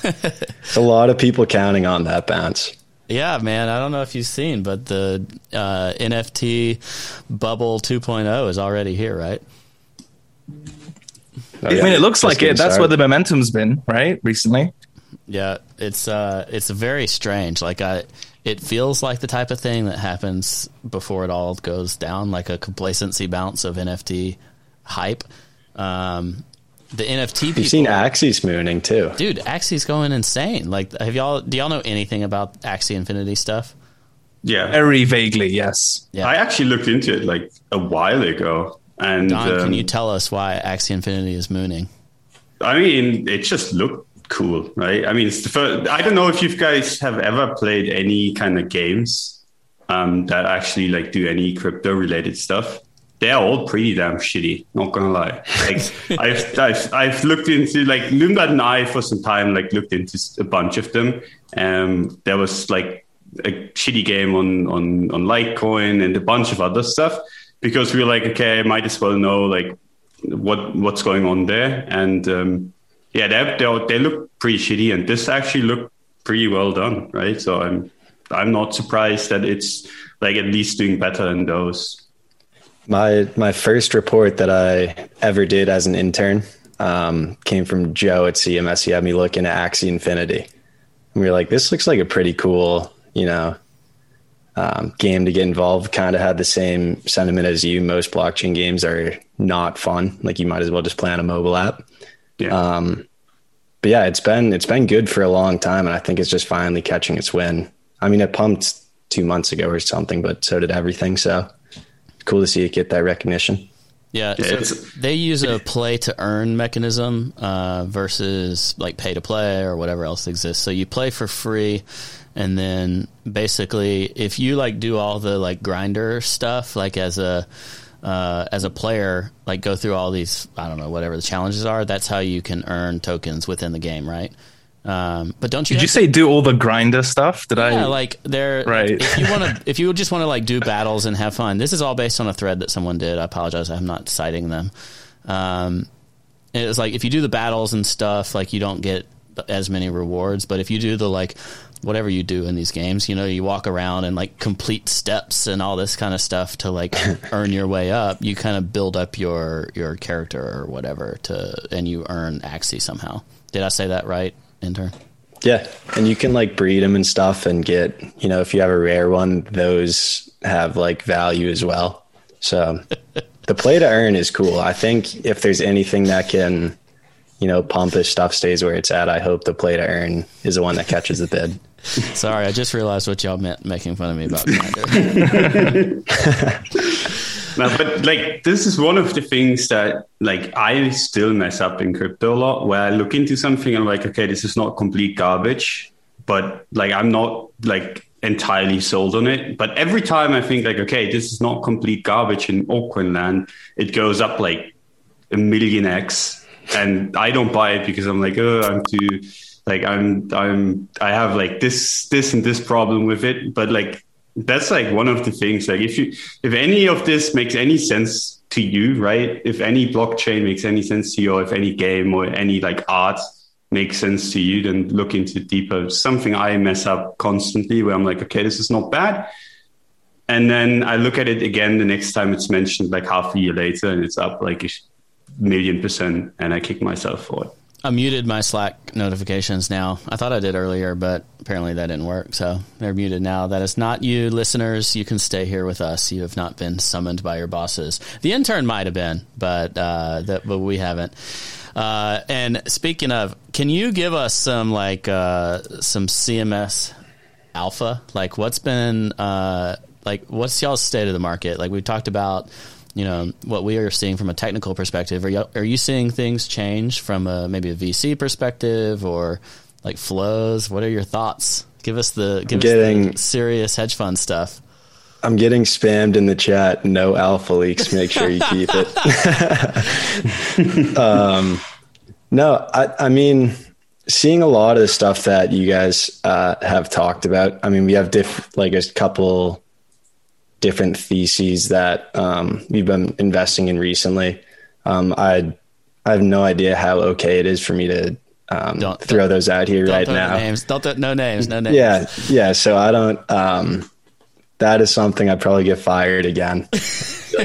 *laughs* a lot of people counting on that bounce. Yeah, man. I don't know if you've seen, but the uh, NFT bubble 2.0 is already here, right? Oh, yeah. I mean, it looks like it. That's where the momentum's been, right? Recently. Yeah, it's uh, it's very strange. Like I, it feels like the type of thing that happens before it all goes down, like a complacency bounce of NFT hype. Um, the NFT people. You've seen Axie's mooning too, dude. Axie's going insane. Like, have y'all? Do y'all know anything about Axie Infinity stuff? Yeah, very vaguely. Yes. Yeah. I actually looked into it like a while ago. And Don, um, can you tell us why Axie Infinity is mooning? I mean, it just looked cool, right? I mean, it's the first, I don't know if you guys have ever played any kind of games um, that actually like do any crypto related stuff they're all pretty damn shitty. Not gonna lie. Like *laughs* I've, I've I've looked into like Loombat and I for some time. Like looked into a bunch of them. Um, there was like a shitty game on on on Litecoin and a bunch of other stuff because we were like, okay, I might as well know like what what's going on there. And um, yeah, they they they look pretty shitty, and this actually looked pretty well done, right? So I'm I'm not surprised that it's like at least doing better than those. My my first report that I ever did as an intern um, came from Joe at CMS. He had me looking at Axie Infinity, and we were like, "This looks like a pretty cool, you know, um, game to get involved." Kind of had the same sentiment as you. Most blockchain games are not fun. Like you might as well just play on a mobile app. Yeah. Um, but yeah, it's been it's been good for a long time, and I think it's just finally catching its wind. I mean, it pumped two months ago or something, but so did everything. So cool to see it get that recognition. Yeah, so they use a play to earn mechanism uh, versus like pay to play or whatever else exists. So you play for free, and then basically, if you like do all the like grinder stuff, like as a uh, as a player, like go through all these, I don't know, whatever the challenges are. That's how you can earn tokens within the game, right? Um, but don't you? Did you say do all the grinder stuff? Did yeah, I? Yeah, like there. Right. If you want to, *laughs* if you just want to like do battles and have fun, this is all based on a thread that someone did. I apologize, I'm not citing them. Um, it was like if you do the battles and stuff, like you don't get as many rewards. But if you do the like whatever you do in these games, you know, you walk around and like complete steps and all this kind of stuff to like *coughs* earn your way up. You kind of build up your your character or whatever to, and you earn Axie somehow. Did I say that right? Intern. Yeah, and you can like breed them and stuff, and get you know if you have a rare one, those have like value as well. So *laughs* the play to earn is cool. I think if there's anything that can, you know, pump if stuff stays where it's at, I hope the play to earn is the one that catches the bid. *laughs* Sorry, I just realized what y'all meant making fun of me about *laughs* Grindr. No, but like this is one of the things that like I still mess up in crypto a lot where I look into something and I'm like, okay, this is not complete garbage, but like I'm not like entirely sold on it. But every time I think like, okay, this is not complete garbage in altcoin land, it goes up like a million X. And I don't buy it because I'm like, oh, I'm too like I'm I'm I have like this this and this problem with it. But like that's like one of the things. Like if you if any of this makes any sense to you, right? If any blockchain makes any sense to you, or if any game or any like art makes sense to you, then look into deeper. Something I mess up constantly where I'm like, okay, this is not bad. And then I look at it again the next time it's mentioned, like half a year later, and it's up like a million percent, and I kick myself for it. I muted my Slack notifications now. I thought I did earlier, but apparently that didn't work. So they're muted now. That is not you, listeners. You can stay here with us. You have not been summoned by your bosses. The intern might have been, but uh, that, but we haven't. Uh, and speaking of, can you give us some like uh, some CMS alpha? Like what's been uh, like what's y'all's state of the market? Like we talked about you know what we are seeing from a technical perspective. Are you are you seeing things change from a, maybe a VC perspective or like flows? What are your thoughts? Give us the give getting, us the serious hedge fund stuff. I'm getting spammed in the chat. No alpha leaks. Make sure you keep it. *laughs* um, no, I, I mean, seeing a lot of the stuff that you guys uh, have talked about. I mean, we have diff like a couple different theses that um, we've been investing in recently. Um, I I have no idea how okay it is for me to um, don't, throw don't, those out here right now. Names. Don't th- no names. No names. Yeah, yeah. So I don't. Um, that is something I'd probably get fired again. *laughs*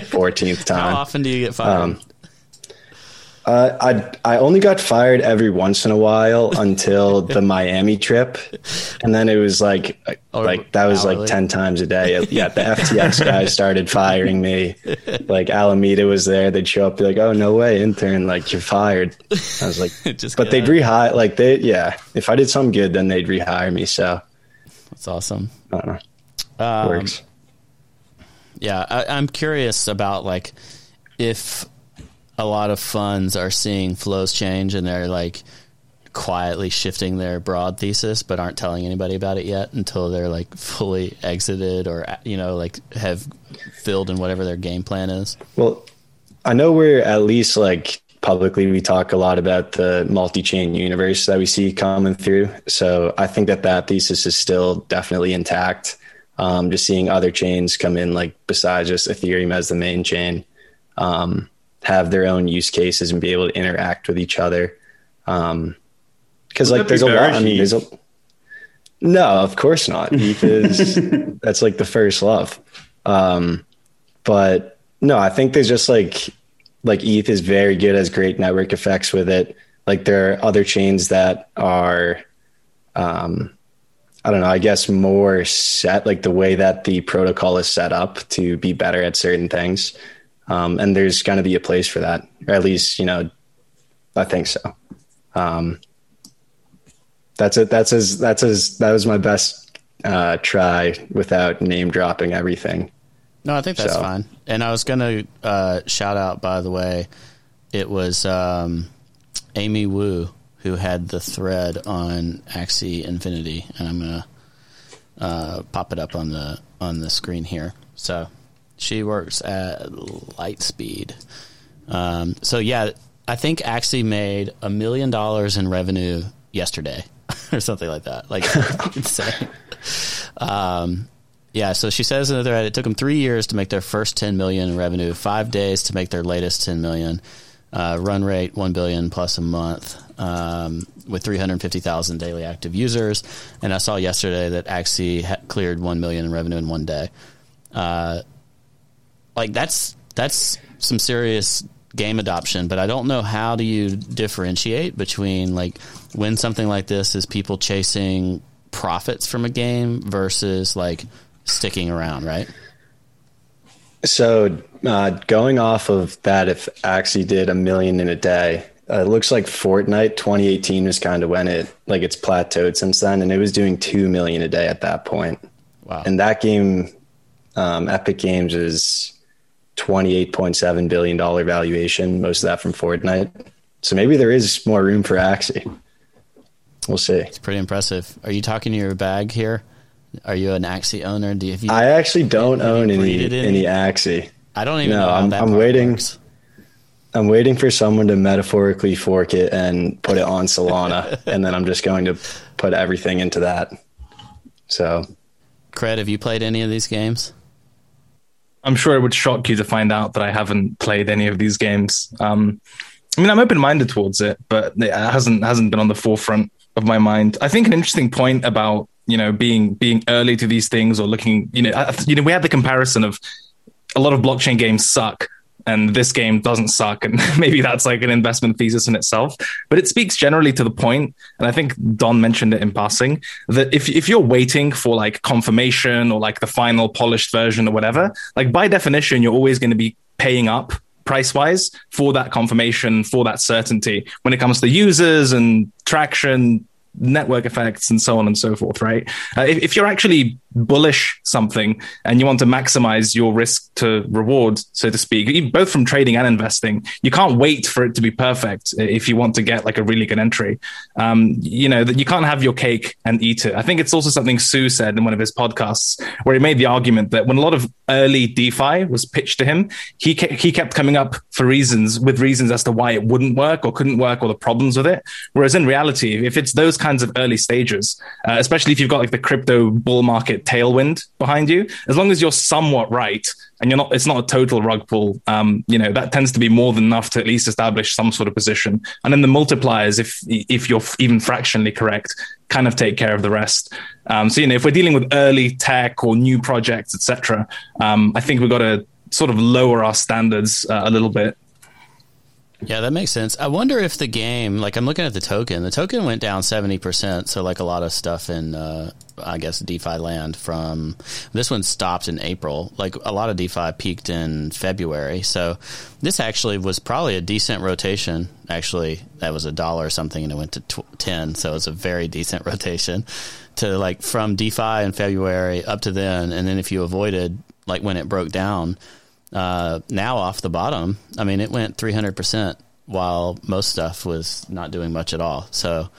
Fourteenth time. How often do you get fired? Um, uh, I I only got fired every once in a while *laughs* until the Miami trip, and then it was like or like that was hourly. like ten times a day. *laughs* Yeah, the FTX guys started firing me. Like Alameda was there, they'd show up, be like, "Oh no way, intern! Like you're fired." I was like, *laughs* Just but they'd rehire. Like they, yeah, if I did something good, then they'd rehire me. So that's awesome. I don't know. Um, Works. Yeah, I, I'm curious about like if a lot of funds are seeing flows change and they're like quietly shifting their broad thesis but aren't telling anybody about it yet until they're like fully exited or you know like have filled in whatever their game plan is. Well i know we're at least like publicly we talk a lot about the multi-chain universe that we see coming through. So i think that that thesis is still definitely intact. Um, just seeing other chains come in like besides just ethereum as the main chain. Um, have their own use cases and be able to interact with each other. Um, because like there's a lot. I mean, there's a no, of course not. ETH is *laughs* that's like the first love. Um, but no, I think there's just like like ETH is very good, as great network effects with it. Like there are other chains that are, um, I don't know, I guess more set, like the way that the protocol is set up to be better at certain things. Um, and there's going to be a place for that, or at least, you know, I think so. Um, that's it. That's as, that's as, that was my best uh, try without name dropping everything. No, I think that's so. fine. And I was going to uh, shout out, by the way, it was um, Amy Wu who had the thread on Axie Infinity, and I'm going to uh, pop it up on the on the screen here. So she works at Lightspeed. Um, so yeah, I think Axie made a million dollars in revenue yesterday *laughs* or something like that. Like *laughs* insane. Um, yeah, so she says in the thread it took them three years to make their first 10 million in revenue, five days to make their latest 10 million, uh, run rate 1 billion plus a month, um, with 350,000 daily active users. And I saw yesterday that Axie cleared 1 million in revenue in one day. Uh, like that's that's some serious game adoption, but I don't know how do you differentiate between like when something like this is people chasing profits from a game versus like sticking around, right? So uh, going off of that, if Axie did a million in a day, uh, it looks like Fortnite 2018 was kind of when it like it's plateaued since then, and it was doing two million a day at that point. Wow! And that game, um, Epic Games is $28.7 billion valuation, most of that from Fortnite. So maybe there is more room for Axie. We'll see. It's pretty impressive. Are you talking to your bag here? Are you an Axie owner? Do you, have you I actually don't own any any? any Axie. I don't even No, know I'm- that I'm waiting. works. I'm waiting for someone to metaphorically fork it and put it on Solana, *laughs* and then I'm just going to put everything into that. So Cred, have you played any of these games? I'm sure it would shock you to find out that I haven't played any of these games. Um, I mean, I'm open minded towards it, but it hasn't hasn't been on the forefront of my mind. I think an interesting point about you know being being early to these things or looking, you know, I, you know, we had the comparison of a lot of blockchain games suck and this game doesn't suck and *laughs* maybe that's like an investment thesis in itself. But it speaks generally to the point and i think don mentioned it in passing that if, if you're waiting for like confirmation or like the final polished version or whatever like by definition you're always going to be paying up price wise for that confirmation for that certainty when it comes to users and traction network effects and so on and so forth right? Uh, if, if you're actually bullish something and you want to maximize your risk to reward so to speak both from trading and investing you can't wait for it to be perfect if you want to get like a really good entry. Um, you know that you can't have your cake and eat it. I think it's also something Su said in one of his podcasts where he made the argument that when a lot of early defi was pitched to him he, ke- he kept coming up for reasons with reasons as to why it wouldn't work or couldn't work or the problems with it. Whereas in reality if it's those kinds of early stages uh, especially if you've got like the crypto bull market tailwind behind you. As long as you're somewhat right and you're not it's not a total rug pull um, you know that tends to be more than enough to at least establish some sort of position. And then the multipliers if if you're even fractionally correct kind of take care of the rest. Um, so you know if we're dealing with early tech or new projects etc um, i think we've got to sort of lower our standards uh, a little bit Yeah, that makes sense. I wonder if the game, like I'm looking at the token, the token went down 70%. So, like a lot of stuff in, uh, I guess, DeFi land from this one stopped in April. Like a lot of DeFi peaked in February. So, this actually was probably a decent rotation. Actually, that was a dollar or something and it went to tw- 10. So, it's a very decent *laughs* rotation to like from DeFi in February up to then. And then if you avoided, like when it broke down, uh, now off the bottom, I mean, it went 300% while most stuff was not doing much at all. So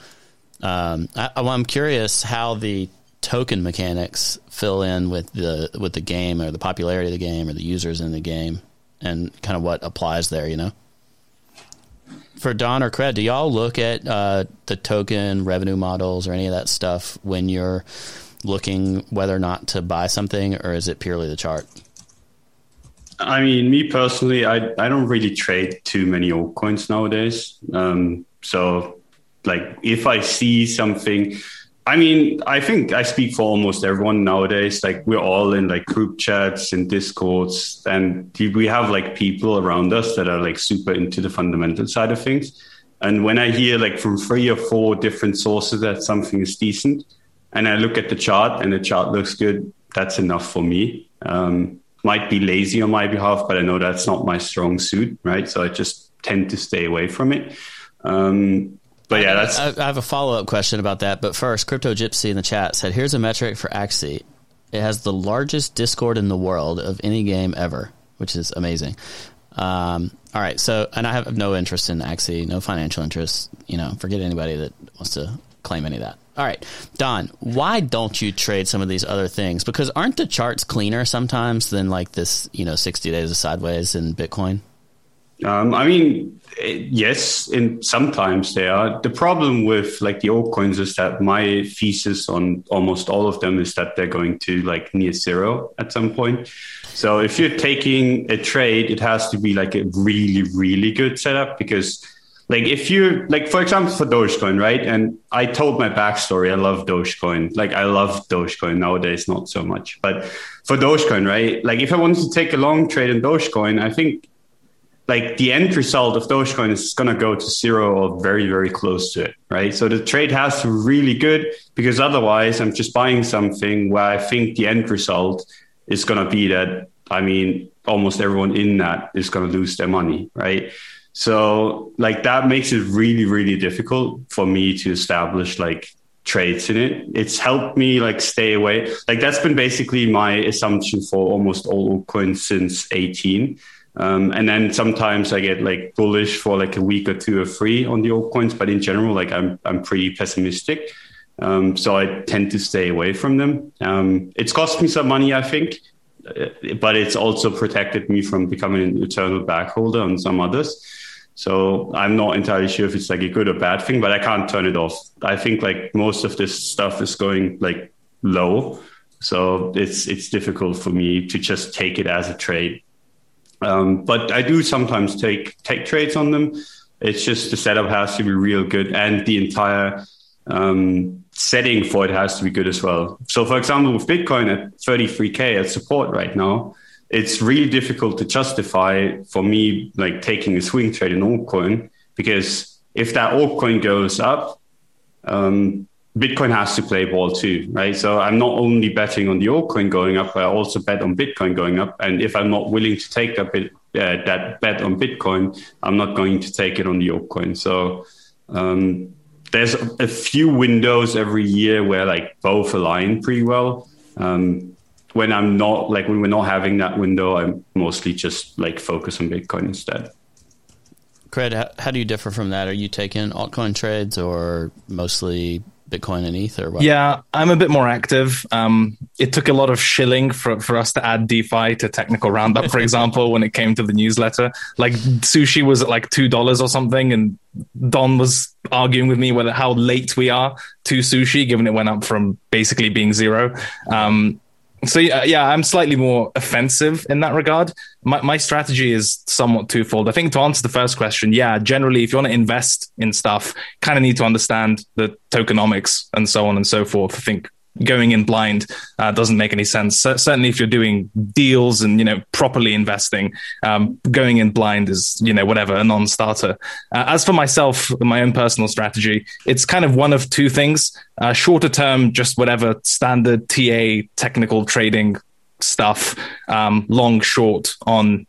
um, I, I'm curious how the token mechanics fill in with the with the game or the popularity of the game or the users in the game and kind of what applies there, you know? For Don or Cred, do y'all look at uh, the token revenue models or any of that stuff when you're looking whether or not to buy something, or is it purely the chart? I mean, me personally, I I don't really trade too many altcoins nowadays. Um, so, like, if I see something, I mean, I think I speak for almost everyone nowadays. Like, we're all in like group chats and discords, and we have like people around us that are like super into the fundamental side of things. And when I hear like from three or four different sources that something is decent, and I look at the chart and the chart looks good, that's enough for me. Um, might be lazy on my behalf, but I know that's not my strong suit, right? So I just tend to stay away from it. Um, but yeah, that's I, I have a follow up question about that. But first, Crypto Gypsy in the chat said, "Here's a metric for Axie. It has the largest Discord in the world of any game ever, which is amazing." Um, all right, so and I have no interest in Axie, no financial interest. You know, forget anybody that wants to claim any of that. All right, Don, why don't you trade some of these other things? Because aren't the charts cleaner sometimes than like this, you know, 60 days of sideways in Bitcoin? Um, I mean, eh, yes, and sometimes they are. The problem with like the altcoins is that my thesis on almost all of them is that they're going to like near zero at some point. So if you're taking a trade, it has to be like a really, really good setup because like if you like for example for Dogecoin, right? And I told my backstory. I love Dogecoin. Like I love Dogecoin nowadays, not so much. But for Dogecoin, right? Like if I wanted to take a long trade in Dogecoin, I think like the end result of Dogecoin is going to go to zero or very, very close to it, right? So the trade has to be really good because otherwise I'm just buying something where I think the end result is going to be that, I mean, almost everyone in that is going to lose their money, right? So like that makes it really, really difficult for me to establish like traits in it. It's helped me like stay away. Like that's been basically my assumption for almost all coins since 18. Um, and then sometimes I get like bullish for like a week or two or three on the altcoins, but in general, like I'm I'm pretty pessimistic. Um, so I tend to stay away from them. Um, it's cost me some money, I think, uh, but it's also protected me from becoming an eternal bagholder on some others. So I'm not entirely sure if it's like a good or bad thing, but I can't turn it off. I think like most of this stuff is going like low. So it's it's difficult for me to just take it as a trade. Um, but I do sometimes take take trades on them. It's just the setup has to be real good, and the entire um, setting for it has to be good as well. So, for example, with Bitcoin at 33k at support right now, it's really difficult to justify for me like taking a swing trade in altcoin because if that altcoin goes up, um, Bitcoin has to play ball too, right? So I'm not only betting on the altcoin going up, but I also bet on Bitcoin going up. And if I'm not willing to take that bit, uh, that bet on Bitcoin, I'm not going to take it on the altcoin. So um, there's a few windows every year where like both align pretty well. Um, when I'm not like when we're not having that window, I'm mostly just like focus on Bitcoin instead. Cred, how, how do you differ from that? Are you taking altcoin trades or mostly Bitcoin and ETH or what? Yeah, I'm a bit more active. Um, it took a lot of shilling for, for us to add DeFi to technical roundup, for example, when it came to the newsletter. Like sushi was at like two dollars or something, and Don was arguing with me whether how late we are to sushi, given it went up from basically being zero. Um, so yeah, yeah, I'm slightly more offensive in that regard. My my strategy is somewhat twofold. I think to answer the first question, yeah, generally if you want to invest in stuff, kind of need to understand the tokenomics and so on and so forth. I think going in blind uh, doesn't make any sense. Certainly, if you're doing deals and you know properly investing, um, going in blind is you know whatever a non-starter. Uh, as for myself, my own personal strategy, it's kind of one of two things: uh, shorter term, just whatever standard TA technical trading stuff, um, long short on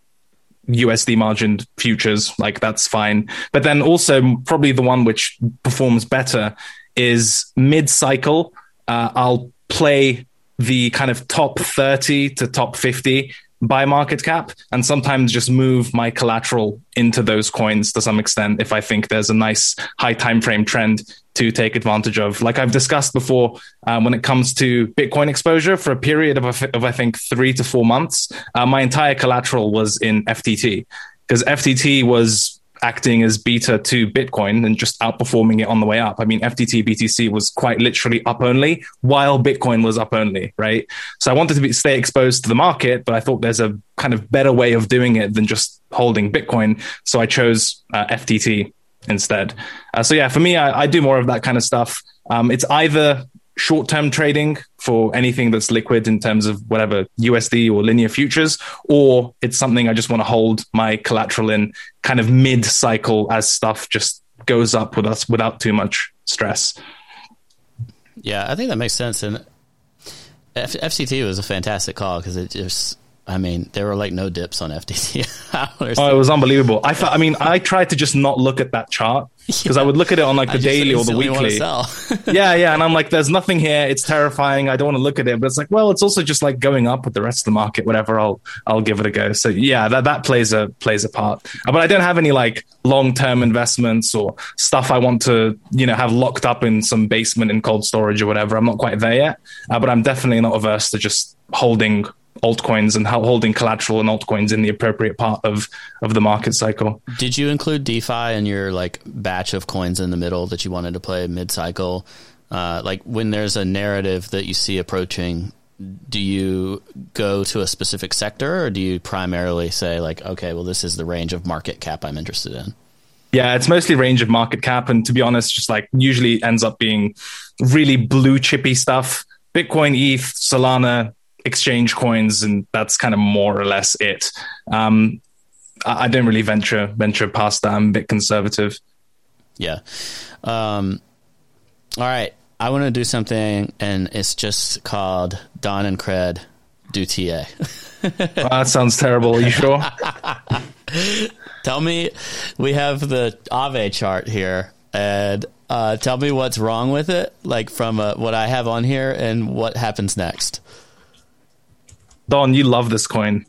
USD margined futures, like that's fine. But then also probably the one which performs better is mid cycle uh, I'll play the kind of top 30 to top 50 by market cap and sometimes just move my collateral into those coins to some extent if I think there's a nice high time frame trend to take advantage of. Like I've discussed before, um, when it comes to Bitcoin exposure for a period of, of I think three to four months, uh, my entire collateral was in FTT because FTT was acting as beta to Bitcoin and just outperforming it on the way up. I mean, FTT BTC was quite literally up only while Bitcoin was up only, right? So I wanted to be, stay exposed to the market, but I thought there's a kind of better way of doing it than just holding Bitcoin. So I chose uh, FTT instead. Uh, so yeah, for me, I, I, do more of that kind of stuff. Um, it's either short term trading for anything that's liquid in terms of whatever USD or linear futures, or it's something I just want to hold my collateral in kind of mid cycle as stuff just goes up with us without too much stress. Yeah, I think that makes sense. And F- FTT was a fantastic call because it just I mean, there were like no dips on FTT. *laughs* oh, it was unbelievable. I I mean, I tried to just not look at that chart because yeah. I would look at it on like *laughs* the daily or the weekly. *laughs* yeah, yeah, and I'm like, there's nothing here. It's terrifying. I don't want to look at it, but it's like, well, it's also just like going up with the rest of the market. Whatever, I'll I'll give it a go. So yeah, that that plays a plays a part. But I don't have any like long term investments or stuff I want to you know have locked up in some basement in cold storage or whatever. I'm not quite there yet, uh, but I'm definitely not averse to just holding altcoins and holding collateral and altcoins in the appropriate part of of the market cycle. Did you include DeFi in your like batch of coins in the middle that you wanted to play mid cycle? Uh, like when there's a narrative that you see approaching, do you go to a specific sector or do you primarily say like, okay, well, this is the range of market cap I'm interested in? Yeah, it's mostly range of market cap, and to be honest, just like usually ends up being really blue chippy stuff. Bitcoin, ETH, Solana, exchange coins, and that's kind of more or less it. Um, I, I, don't really venture venture past that. I'm a bit conservative. Yeah. Um, all right. I want to do something, and it's just called Don and Cred do TA. *laughs* that sounds terrible. Are you sure? *laughs* tell me, we have the Aave chart here, and uh, tell me what's wrong with it, like from uh, what I have on here, and what happens next. Don, you love this coin.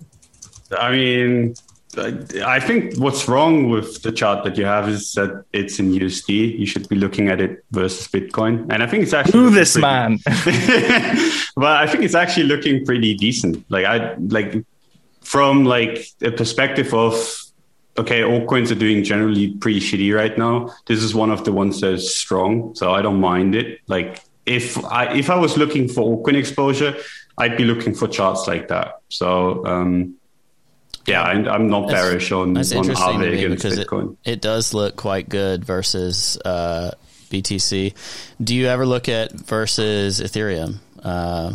I mean, I think what's wrong with the chart that you have is that it's in USD. You should be looking at it versus Bitcoin, and I think it's actually Who this pretty- man? *laughs* well, I think it's actually looking pretty decent. Like I like from like a perspective of okay, altcoins are doing generally pretty shitty right now. This is one of the ones that's strong, so I don't mind it. Like if I if I was looking for altcoin exposure, I'd be looking for charts like that. So um, yeah, I, I'm not That's- bearish on That's on interesting to me against because it, Bitcoin. it does look quite good versus uh, BTC. Do you ever look at versus Ethereum? Uh,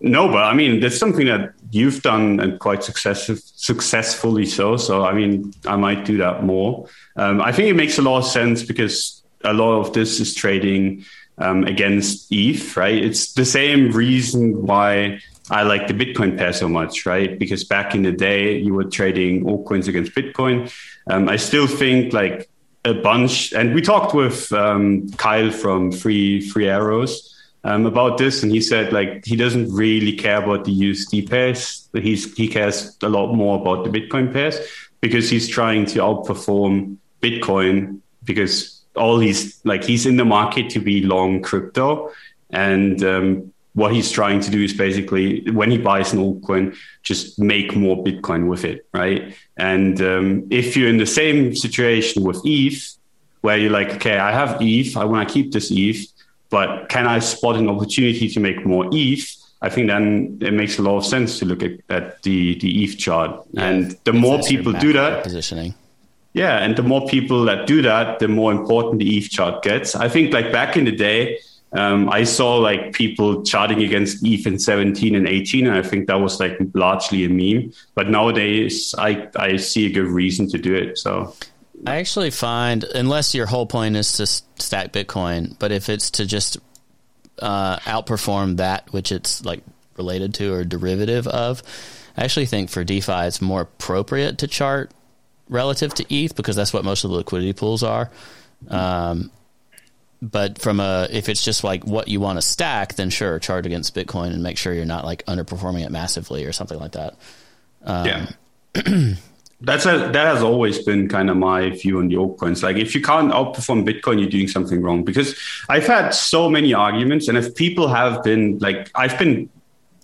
No, but I mean, that's something that you've done and quite success- successfully so. So, I mean, I might do that more. Um, I think it makes a lot of sense because a lot of this is trading um, against ETH, right? It's the same reason why I like the Bitcoin pair so much, right? Because back in the day, you were trading altcoins against Bitcoin. Um, I still think like a bunch, and we talked with um, Kyle from Free Three Arrows um, about this, and he said like he doesn't really care about the USD pairs. He's he cares a lot more about the Bitcoin pairs because he's trying to outperform Bitcoin because all he's like he's in the market to be long crypto, and um, what he's trying to do is basically when he buys an altcoin, just make more Bitcoin with it, right? And um, if you're in the same situation with ETH, where you're like, okay, I have ETH, I want to keep this ETH, but can I spot an opportunity to make more ETH? I think then it makes a lot of sense to look at, at the, the ETH chart. and the more people do that, positioning. Yeah, and the more people that do that, the more important the ETH chart gets. I think like back in the day, um, I saw like people charting against ETH in 17 and 18, and I think that was like largely a meme. But nowadays, I I see a good reason to do it. So I actually find, unless your whole point is to stack Bitcoin, but if it's to just uh, outperform that which it's like related to or derivative of, I actually think for DeFi it's more appropriate to chart relative to ETH because that's what most of the liquidity pools are. Um, but from a if it's just like what you want to stack, then sure, chart against Bitcoin and make sure you're not like underperforming it massively or something like that. yeah. *clears throat* That's a, that has always been kind of my view on the altcoins. Like, if you can't outperform Bitcoin, you're doing something wrong. Because I've had so many arguments, and if people have been like, I've been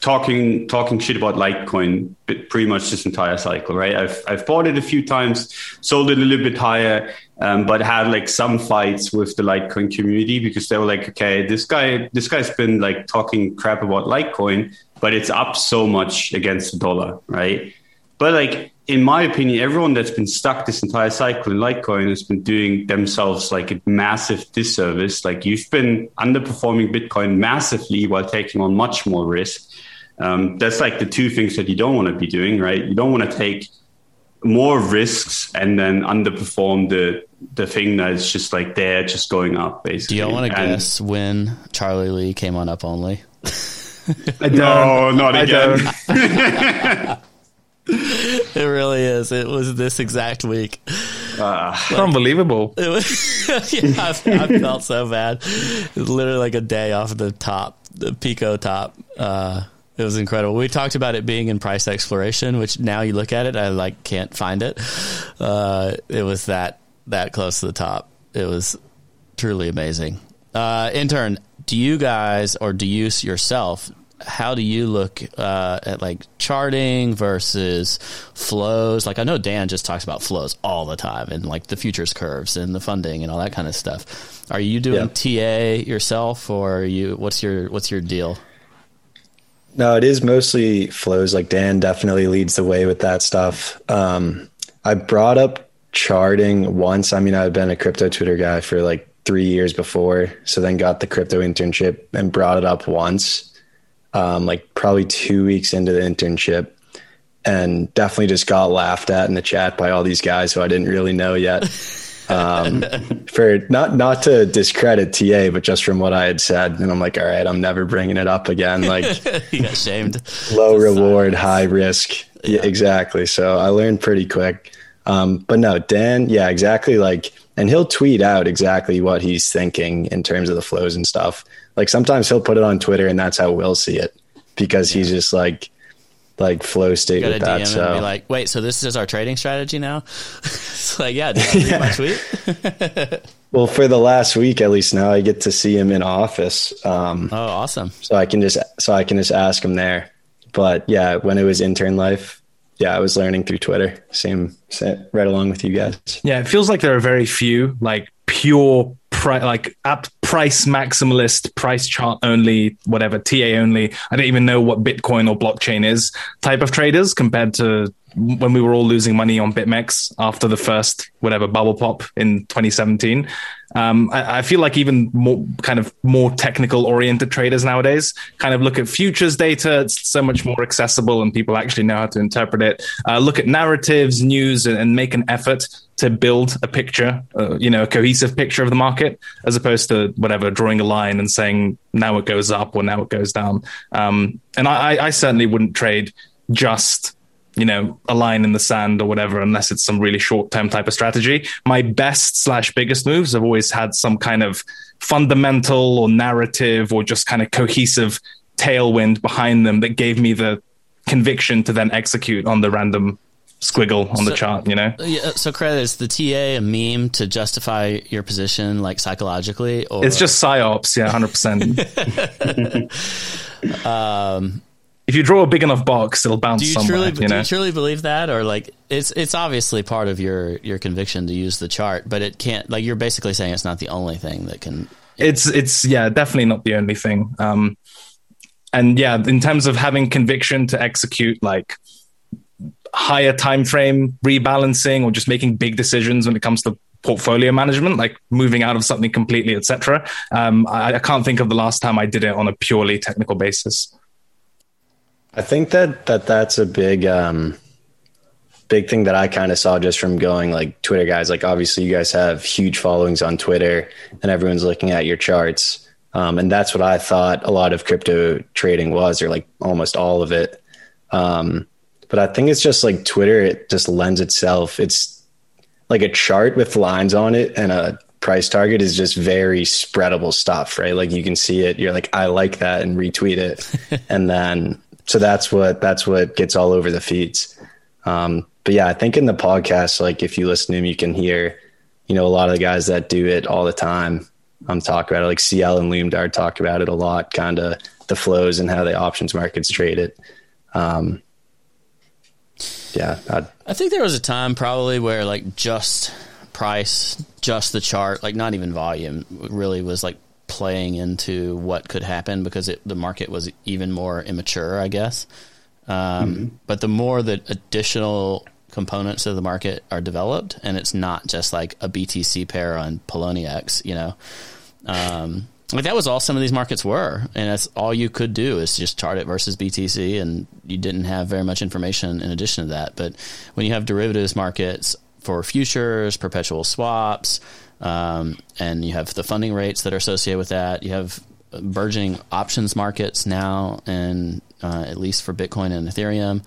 talking talking shit about Litecoin pretty much this entire cycle, right? I've I've bought it a few times, sold it a little bit higher, um, but had like some fights with the Litecoin community because they were like, okay, this guy this guy's been like talking crap about Litecoin, but it's up so much against the dollar, right? But like in my opinion, everyone that's been stuck this entire cycle in Litecoin has been doing themselves like a massive disservice. Like you've been underperforming Bitcoin massively while taking on much more risk. Um, that's like the two things that you don't want to be doing, right? You don't want to take more risks and then underperform the the thing that's just like there, just going up, basically. Do y'all want to And- guess when Charlie Lee came on up only? I don't. No, not again. *laughs* It really is. It was this exact week. Unbelievable. *laughs* It was, yeah, I, I felt so bad. It was literally like a day off the top, the Pico top. Uh, it was incredible. We talked about it being in price exploration, which now you look at it, I like can't find it. Uh, it was that that close to the top. It was truly amazing. Uh, intern, do you guys or do you yourself? How do you look uh, at like charting versus flows? Like I know Dan just talks about flows all the time and like the futures curves and the funding and all that kind of stuff. Are you doing TA yourself or are you? What's your What's your deal? No, it is mostly flows. Like Dan definitely leads the way with that stuff. Um, I brought up charting once. I mean, I've been a crypto Twitter guy for like three years before, so then got the crypto internship and brought it up once, um, like probably two weeks into the internship, and definitely just got laughed at in the chat by all these guys who I didn't really know yet. *laughs* um, *laughs* for not not to discredit TA, but just from what I had said, and I'm like, all right, I'm never bringing it up again. Like *laughs* you got shamed. low reward, high risk. Yeah. exactly. So I learned pretty quick. Um, but no, Dan, yeah, exactly. Like, and he'll tweet out exactly what he's thinking in terms of the flows and stuff. Like sometimes he'll put it on Twitter, and that's how we'll see it because he's just like, like flow state Got a with DM that. and So be like, wait, so this is our trading strategy now? *laughs* it's like, yeah, did you read my tweet? well, for the last week at least now I get to see him in office. Um, Oh, awesome. so I can just so I can just ask him there. But yeah, when it was intern life, yeah, I was learning through Twitter. Same, same right along with you guys. Yeah, it feels like there are very few like pure pri- like app price maximalist, price chart only, whatever TA only. I don't even know what Bitcoin or blockchain is type of traders compared to when we were all losing money on BitMEX after the first whatever bubble pop in 2017. Um, I, I feel like even more kind of more technical oriented traders nowadays kind of look at futures data. It's so much more accessible and people actually know how to interpret it. Uh, look at narratives, news, and, and make an effort to build a picture, uh, you know, a cohesive picture of the market, as opposed to whatever drawing a line and saying now it goes up or now it goes down. Um, and I, I certainly wouldn't trade just you know, a line in the sand or whatever, unless it's some really short term type of strategy. My best slash biggest moves have always had some kind of fundamental or narrative or just kind of cohesive tailwind behind them that gave me the conviction to then execute on the random squiggle on the chart, you know? Yeah, so credit is the TA a meme to justify your position, like psychologically, or It's just psyops, yeah, 100%. *laughs* um, if you draw a big enough box, it'll bounce do you somewhere, truly you do you truly believe that, or like it's it's obviously part of your your conviction to use the chart, but it can't like you're basically saying it's not the only thing that can. it's it's yeah definitely not the only thing um and yeah in terms of having conviction to execute like higher time frame rebalancing or just making big decisions when it comes to portfolio management like moving out of something completely etc um I, I can't think of the last time i did it on a purely technical basis I think that that that's a big um big thing that I kind of saw just from going like Twitter guys. Like obviously you guys have huge followings on Twitter and everyone's looking at your charts. Um, and that's what I thought a lot of crypto trading was, or like almost all of it. Um, but I think it's just like Twitter, it just lends itself. It's like a chart with lines on it and a price target is just very spreadable stuff, right? Like you can see it, you're like, I like that and retweet it. *laughs* and then, so that's what, that's what gets all over the feeds. Um, but yeah, I think in the podcast, like if you listen to him, you can hear, you know, a lot of the guys that do it all the time um, talk about it. Like CL and Loomdart talk about it a lot, kind of the flows and how the options markets trade it. Um, yeah, I'd, I think there was a time probably where like just price, just the chart, like not even volume, really was like playing into what could happen because it, the market was even more immature, I guess. Um, But the more that additional components of the market are developed, and it's not just like a BTC pair on Poloniex, you know, um, like that was all some of these markets were, and that's all you could do is just chart it versus BTC, and you didn't have very much information in addition to that. But when you have derivatives markets for futures, perpetual swaps, um, and you have the funding rates that are associated with that, you have burgeoning options markets now, and uh, at least for Bitcoin and Ethereum.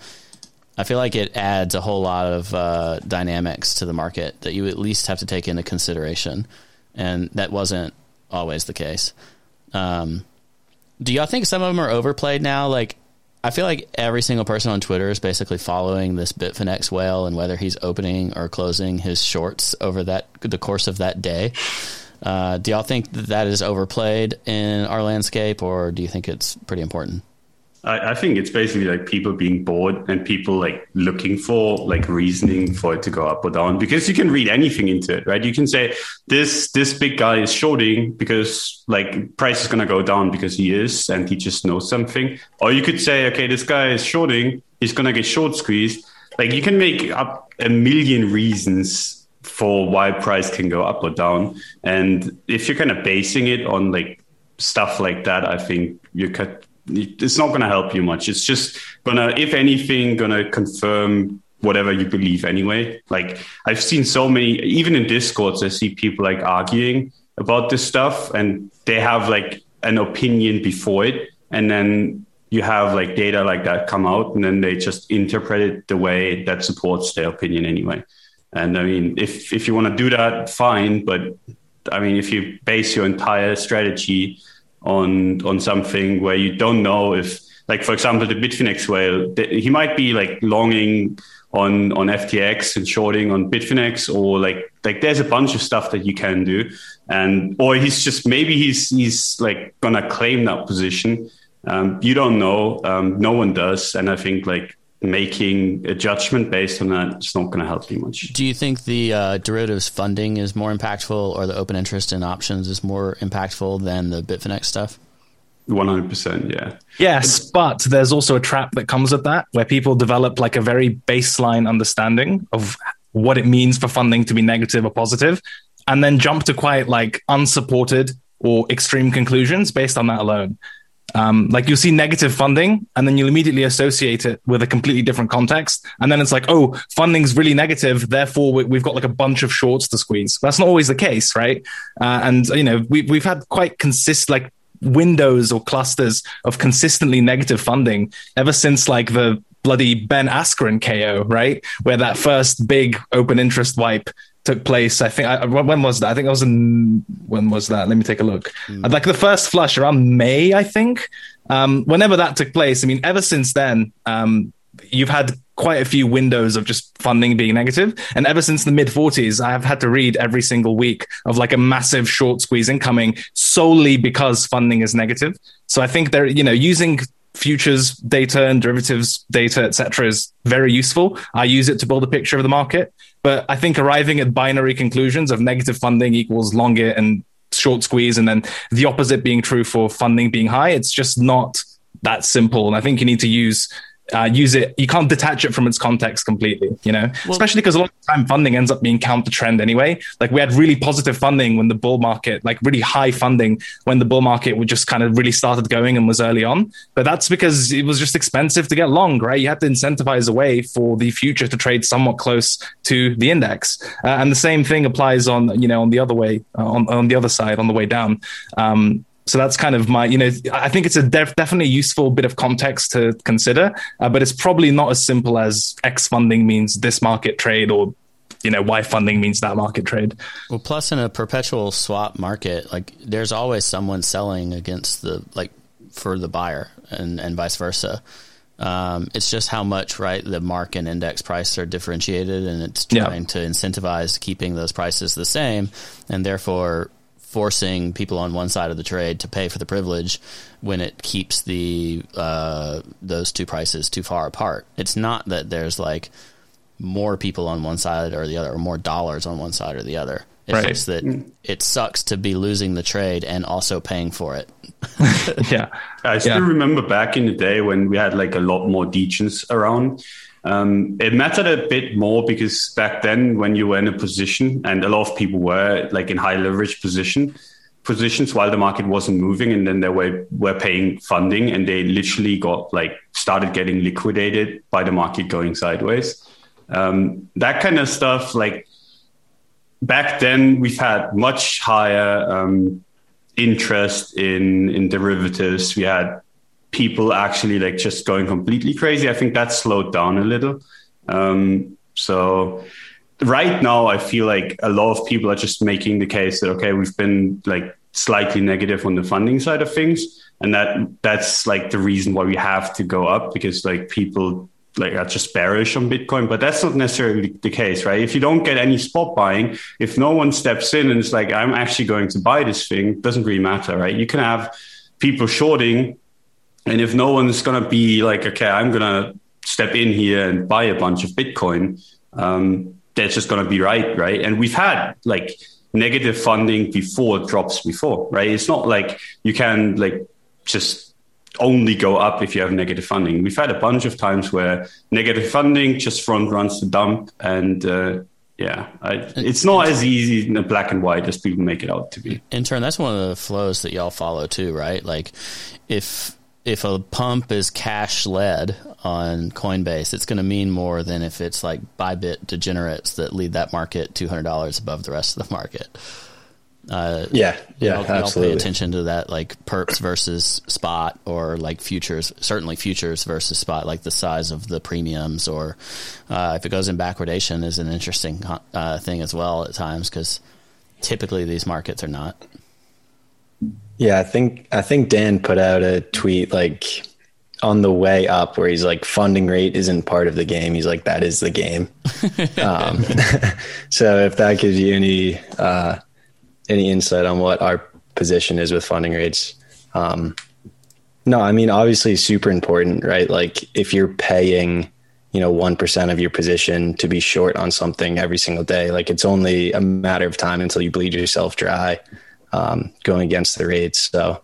I feel like it adds a whole lot of uh, dynamics to the market that you at least have to take into consideration, and that wasn't always the case. Um, do y'all think some of them are overplayed now? Like, I feel like every single person on Twitter is basically following this Bitfinex whale and whether he's opening or closing his shorts over that the course of that day. Uh, do y'all think that, that is overplayed in our landscape, or do you think it's pretty important? I, I think it's basically like people being bored and people like looking for like reasoning for it to go up or down because you can read anything into it, right? You can say this this big guy is shorting because like price is gonna go down because he is and he just knows something. Or you could say, okay, this guy is shorting, he's gonna get short squeezed. Like you can make up a million reasons for why price can go up or down. And if you're kind of basing it on like stuff like that, I think you could it's not going to help you much. It's just gonna, if anything, gonna confirm whatever you believe anyway. Like I've seen so many, even in discords, I see people like arguing about this stuff and they have like an opinion before it. And then you have like data like that come out and then they just interpret it the way that supports their opinion anyway. And I mean, if, if you want to do that, fine. But I mean, if you base your entire strategy on on something where you don't know if like for example, the Bitfinex whale, he might be like longing on on FTX and shorting on Bitfinex, or like like there's a bunch of stuff that you can do, and or he's just maybe he's he's like gonna claim that position. Um, you don't know. Um, no one does, and I think like making a judgment based on that is not going to help you much. Do you think the uh, derivatives funding is more impactful, or the open interest in options is more impactful than the Bitfinex stuff? One hundred percent, yeah. Yes, but there's also a trap that comes with that, where people develop like a very baseline understanding of what it means for funding to be negative or positive, and then jump to quite like unsupported or extreme conclusions based on that alone. Um, like you'll see negative funding and then you'll immediately associate it with a completely different context. And then it's like, oh, funding's really negative. Therefore, we, have got like a bunch of shorts to squeeze. That's not always the case, right? Uh, and, you know, we, we've had quite consist, like windows or clusters of consistently negative funding ever since like the bloody Ben Askren KO, right? Where that first big open interest wipe took place. I think I, when was that? I think it was in when was that? Let me take a look. Mm. Like the first flush around May, I think. Um, whenever that took place, I mean, ever since then, um, you've had quite a few windows of just funding being negative. And ever since the mid 40s, I have had to read every single week of like a massive short squeeze incoming solely because funding is negative. So I think they're, you know, using futures data and derivatives data, etc., is very useful. I use it to build a picture of the market. But I think arriving at binary conclusions of negative funding equals longer and short squeeze, and then the opposite being true for funding being high, it's just not that simple. And I think you need to use uh, use it. You can't detach it from its context completely, you know, well, especially because a lot of time funding ends up being counter trend anyway. Like we had really positive funding when the bull market, like really high funding when the bull market would just kind of really started going and was early on. But that's because it was just expensive to get long, right? You had to incentivize a way for the future to trade somewhat close to the index. Uh, and the same thing applies on, you know, on the other way, uh, on, on the other side, on the way down. Um, so that's kind of my, you know, I think it's a def- definitely useful bit of context to consider, uh, but it's probably not as simple as X funding means this market trade or you know why funding means that market trade. Well, plus in a perpetual swap market, like there's always someone selling against the like for the buyer, and and vice versa. Um, it's just how much right the mark and index price are differentiated, and it's trying yeah. to incentivize keeping those prices the same, and therefore forcing people on one side of the trade to pay for the privilege when it keeps the uh, those two prices too far apart. It's not that there's like more people on one side or the other, or more dollars on one side or the other. It's right. just that it sucks to be losing the trade and also paying for it. *laughs* yeah, I still yeah. remember back in the day when we had like a lot more degens around um, it mattered a bit more because back then, when you were in a position, and a lot of people were like in high leverage position positions while the market wasn't moving, and then they were were paying funding, and they literally got like started getting liquidated by the market going sideways. Um, that kind of stuff, like back then, we've had much higher um, interest in in derivatives. We had people actually like just going completely crazy. I think that slowed down a little. Um, so right now, I feel like a lot of people are just making the case that okay, we've been like slightly negative on the funding side of things, and that that's like the reason why we have to go up because like people like are just bearish on Bitcoin, but that's not necessarily the case, right? If you don't get any spot buying, if no one steps in and it's like I'm actually going to buy this thing, doesn't really matter, right? You can have people shorting and if no one's going to be like, okay, I'm going to step in here and buy a bunch of Bitcoin, um, that's just going to be right, right? And we've had like negative funding before drops before, right? It's not like you can like just only go up if you have negative funding. We've had a bunch of times where negative funding just front runs the dump, and uh, yeah, I, it's not as easy in black and white as people make it out to be. In turn, that's one of the flows that y'all follow too, right? Like if if a pump is cash led on Coinbase, it's going to mean more than if it's like Bybit degenerates that lead that market two hundred dollars above the rest of the market. Uh, yeah, yeah, y'all, absolutely. Pay attention to that, like perps versus spot, or like futures. Certainly, futures versus spot, like the size of the premiums, or uh, if it goes in backwardation, is an interesting uh, thing as well at times because typically these markets are not. Yeah, I think I think Dan put out a tweet like on the way up where he's like funding rate isn't part of the game. He's like that is the game. *laughs* um, *laughs* so if that gives you any uh, any insight on what our position is with funding rates, um, no, I mean obviously super important, right? Like if you're paying you know 1% of your position to be short on something every single day like it's only a matter of time until you bleed yourself dry um, going against the rates so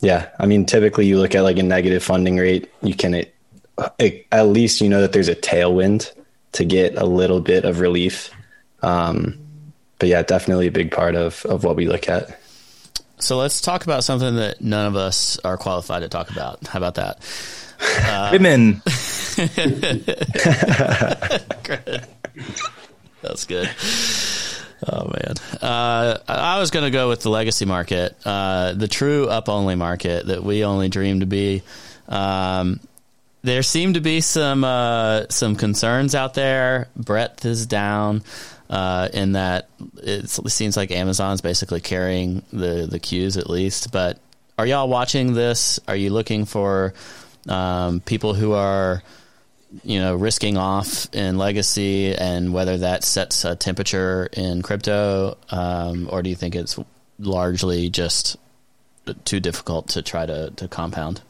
yeah i mean typically you look at like a negative funding rate you can it, it, at least you know that there's a tailwind to get a little bit of relief. Um, but yeah definitely a big part of of what we look at. So let's talk about something that none of us are qualified to talk about. How about that? Uh, women. *laughs* *laughs* That's good. Oh man, uh, I was going to go with the legacy market, uh, the true up only market that we only dream to be. Um, there seem to be some uh, some concerns out there. Breadth is down uh, in that it seems like Amazon's basically carrying the the Qs at least. But are y'all watching this? Are you looking for um, people who are you know, risking off in legacy and whether that sets a temperature in crypto, um, or do you think it's largely just too difficult to try to, to compound?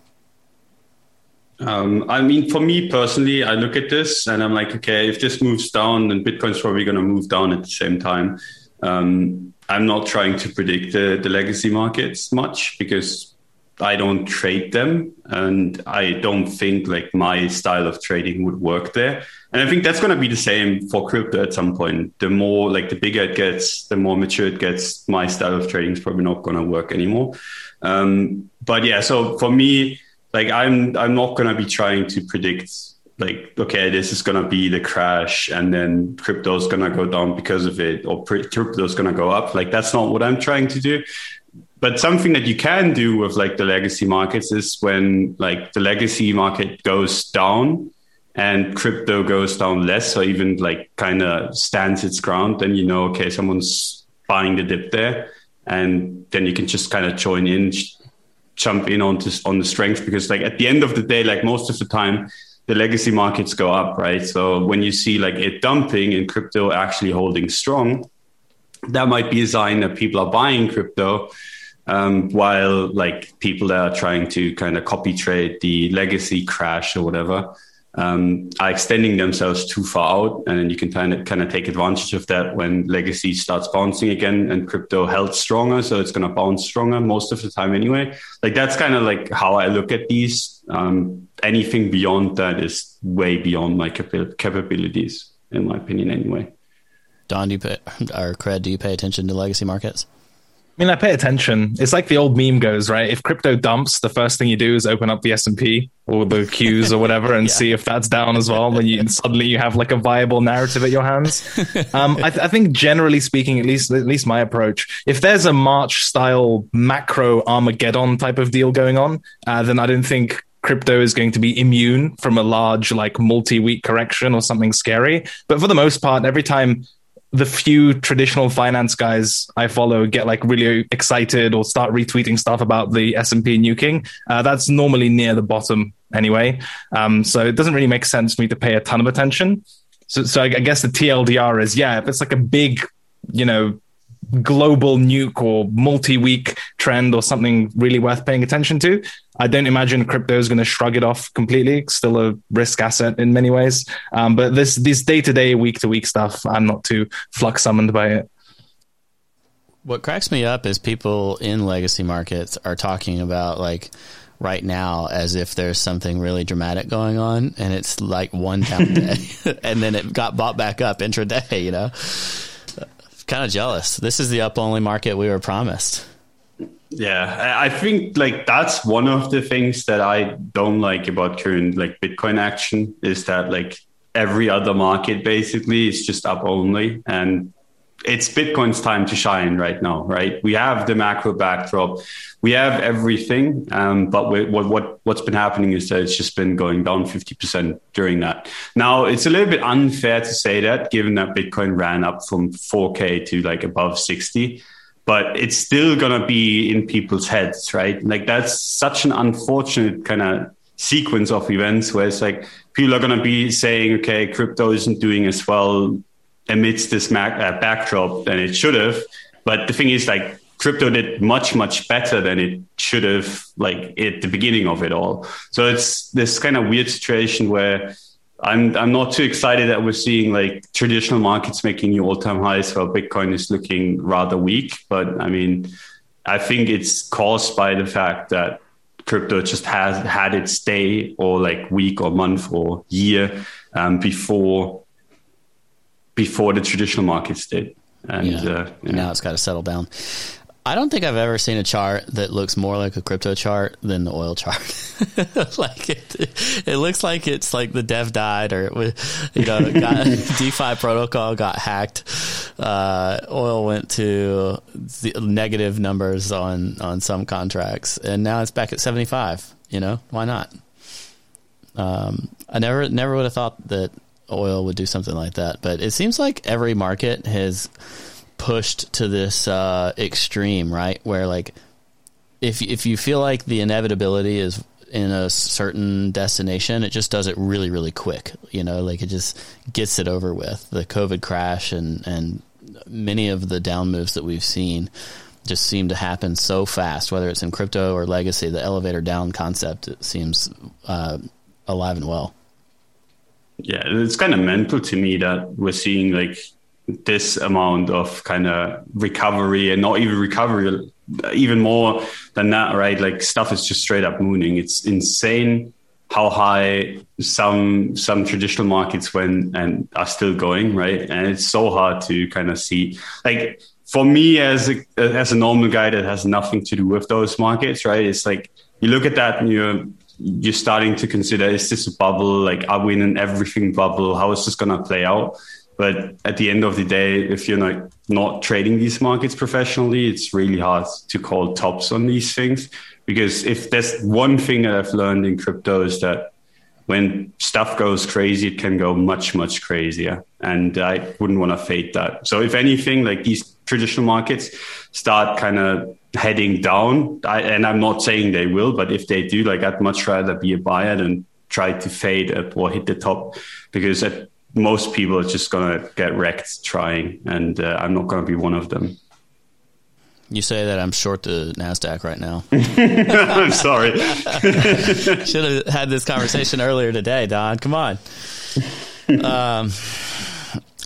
Um, I mean, for me personally, I look at this and I'm like, okay, if this moves down, then Bitcoin's probably going to move down at the same time. Um, I'm not trying to predict the, the legacy markets much because I don't trade them, and I don't think like my style of trading would work there. And I think that's going to be the same for crypto at some point. The more like the bigger it gets, the more mature it gets. My style of trading is probably not going to work anymore. Um, but yeah, so for me, like I'm I'm not going to be trying to predict like okay this is going to be the crash and then crypto is going to go down because of it or crypto is going to go up like that's not what i'm trying to do but something that you can do with like the legacy markets is when like the legacy market goes down and crypto goes down less or even like kind of stands its ground then you know okay someone's buying the dip there. And then you can just kind of join in jump in on onto on the strength because like at the end of the day like most of the time the legacy markets go up right? So when you see like it dumping and crypto actually holding strong that might be a sign that people are buying crypto um, while like people that are trying to kind of copy trade the legacy crash or whatever um, are extending themselves too far out, and then you can kind of kind of take advantage of that when legacy starts bouncing again and crypto held stronger, so it's going to bounce stronger most of the time anyway. Like that's kind of like how I look at these. Um, anything beyond that is way beyond my cap- capabilities, in my opinion, anyway. Don, do you pay, *laughs* or Cred, do you pay attention to legacy markets? I mean, I pay attention. It's like the old meme goes, right? If crypto dumps, the first thing you do is open up the S and P or the Qs or whatever and *laughs* yeah. see if that's down as well. Then you suddenly you have like a viable narrative at your hands. *laughs* Um, I, th- I, think generally speaking, at least at least my approach, if there's a March style macro Armageddon type of deal going on, uh, then I don't think crypto is going to be immune from a large like multi-week correction or something scary. But for the most part, every time the few traditional finance guys I follow get like really excited or start retweeting stuff about the S and P nuking. Uh, that's normally near the bottom anyway. Um, so it doesn't really make sense for me to pay a ton of attention. So, so I, I guess the TLDR is yeah, if it's like a big, you know, global nuke or multi-week trend or something really worth paying attention to. I don't imagine crypto is going to shrug it off completely. It's still a risk asset in many ways. Um, but this this day-to-day, week-to-week stuff, I'm not too flux summoned by it. What cracks me up is people in legacy markets are talking about like right now as if there's something really dramatic going on and it's like one down *laughs* day *laughs* and then it got bought back up intraday, you know? Kind of jealous. This is the up only market we were promised. Yeah, I think like that's one of the things that I don't like about current like Bitcoin action is that like every other market basically is just up only and it's Bitcoin's time to shine right now, right? We have the macro backdrop, we have everything, um, but we, what what what's been happening is that it's just been going down fifty percent during that. Now it's a little bit unfair to say that, given that Bitcoin ran up from four K to like above sixty, but it's still gonna be in people's heads, right? Like that's such an unfortunate kind of sequence of events where it's like people are going to be saying, okay, crypto isn't doing as well amidst this uh, backdrop than it should have. But the thing is, like, crypto did much much better than it should have like at the beginning of it all so it's this kind of weird situation where i'm i'm not too excited that we're seeing like traditional markets making new all-time highs while bitcoin is looking rather weak but i mean i think it's caused by the fact that crypto just has had its day or like week or month or year um, before before the traditional markets did and Yeah. uh, yeah. Now it's got to settle down. I don't think I've ever seen a chart that looks more like a crypto chart than the oil chart. *laughs* like it, it looks like it's like the dev died or it was, you know, got, *laughs* DeFi protocol got hacked. Uh, oil went to the negative numbers on, on some contracts and now it's back at 75, you know, why not? Um, I never, never would have thought that oil would do something like that, but it seems like every market has pushed to this uh, extreme, right? Where like, if if you feel like the inevitability is in a certain destination, it just does it really, really quick. You know, like it just gets it over with. The COVID crash and and many of the down moves that we've seen just seem to happen so fast. Whether it's in crypto or legacy, the elevator down concept seems uh, alive and well. Yeah, it's kind of mental to me that we're seeing like this amount of kind of recovery and not even recovery, even more than that, right? Like stuff is just straight up mooning. It's insane how high some some traditional markets went and are still going, right? And it's so hard to kind of see. Like for me as a as a normal guy that has nothing to do with those markets, right? It's like you look at that and you're you're starting to consider is this a bubble? Like are we in an everything bubble? How is this gonna play out? But at the end of the day, if you're not not trading these markets professionally, it's really hard to call tops on these things. Because if there's one thing that I've learned in crypto is that when stuff goes crazy, it can go much, much crazier. And I wouldn't want to fade that. So if anything, like these traditional markets start kind of heading down, I, and I'm not saying they will, but if they do, like I'd much rather be a buyer than try to fade up or hit the top because at, most people are just going to get wrecked trying. And uh, I'm not going to be one of them. You say that I'm short the Nasdaq right now. *laughs* *laughs* I'm sorry. *laughs* Should have had this conversation earlier today, Don. Come on. Um,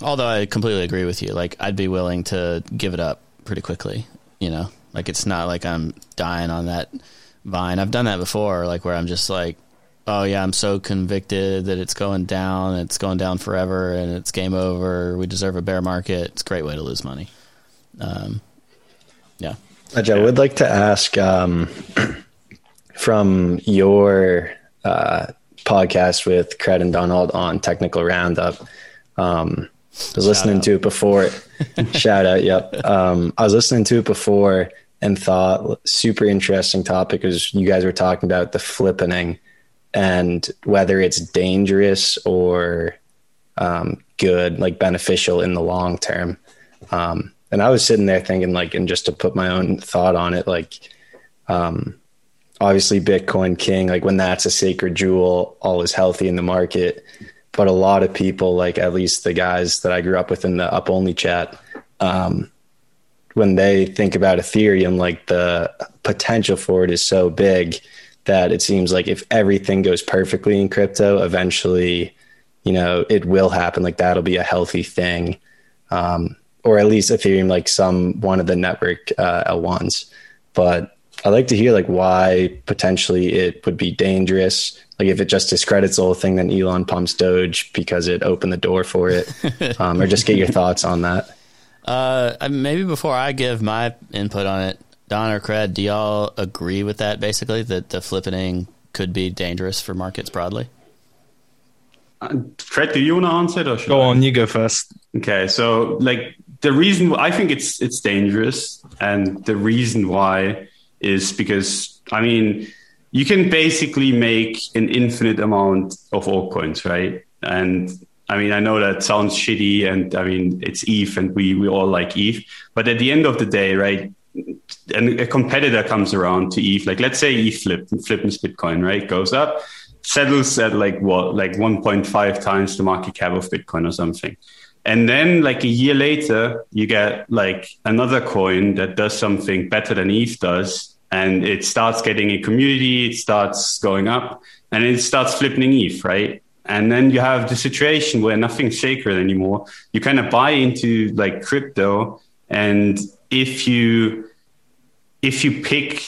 although I completely agree with you. Like, I'd be willing to give it up pretty quickly. You know, like it's not like I'm dying on that vine. I've done that before, like where I'm just like, oh yeah, I'm so convicted that it's going down, it's going down forever, and it's game over. We deserve a bear market. It's a great way to lose money. Um, yeah. I would like to ask um, *clears throat* from your uh, podcast with Cred and Donald on Technical Roundup. Um, I was listening out. to it before. *laughs* shout out, yep. Um, I was listening to it before and thought super interesting topic because you guys were talking about the flippening and whether it's dangerous or um, good, like beneficial in the long term. Um, and I was sitting there thinking, like, and just to put my own thought on it, like, um, obviously Bitcoin King, like when that's a sacred jewel, all is healthy in the market. But a lot of people, like at least the guys that I grew up with in the up only chat, um, when they think about Ethereum, like the potential for it is so big that it seems like if everything goes perfectly in crypto, eventually, you know, it will happen. Like that'll be a healthy thing. Um, or at least Ethereum, like some one of the network uh, L1s. But I'd like to hear like why potentially it would be dangerous. Like if it just discredits the whole thing, then Elon pumps Doge because it opened the door for it, *laughs* um, or just get your thoughts on that. Uh, maybe before I give my input on it, Don or Cred, do y'all agree with that? Basically, that the flippening could be dangerous for markets broadly. Fred, do you want to answer it or should Go I? on, you go first. Okay, so like the reason I think it's it's dangerous, and the reason why is because I mean you can basically make an infinite amount of altcoins, right? And I mean I know that sounds shitty, and I mean it's ETH, and we we all like ETH, but at the end of the day, right? And a competitor comes around to ETH, like let's say ETH flip, flips Bitcoin, right? Goes up, settles at like what, like 1.5 times the market cap of Bitcoin or something. And then, like a year later, you get like another coin that does something better than ETH does, and it starts getting a community, it starts going up, and it starts flipping ETH, right? And then you have the situation where nothing's sacred anymore. You kind of buy into like crypto, and if you if you pick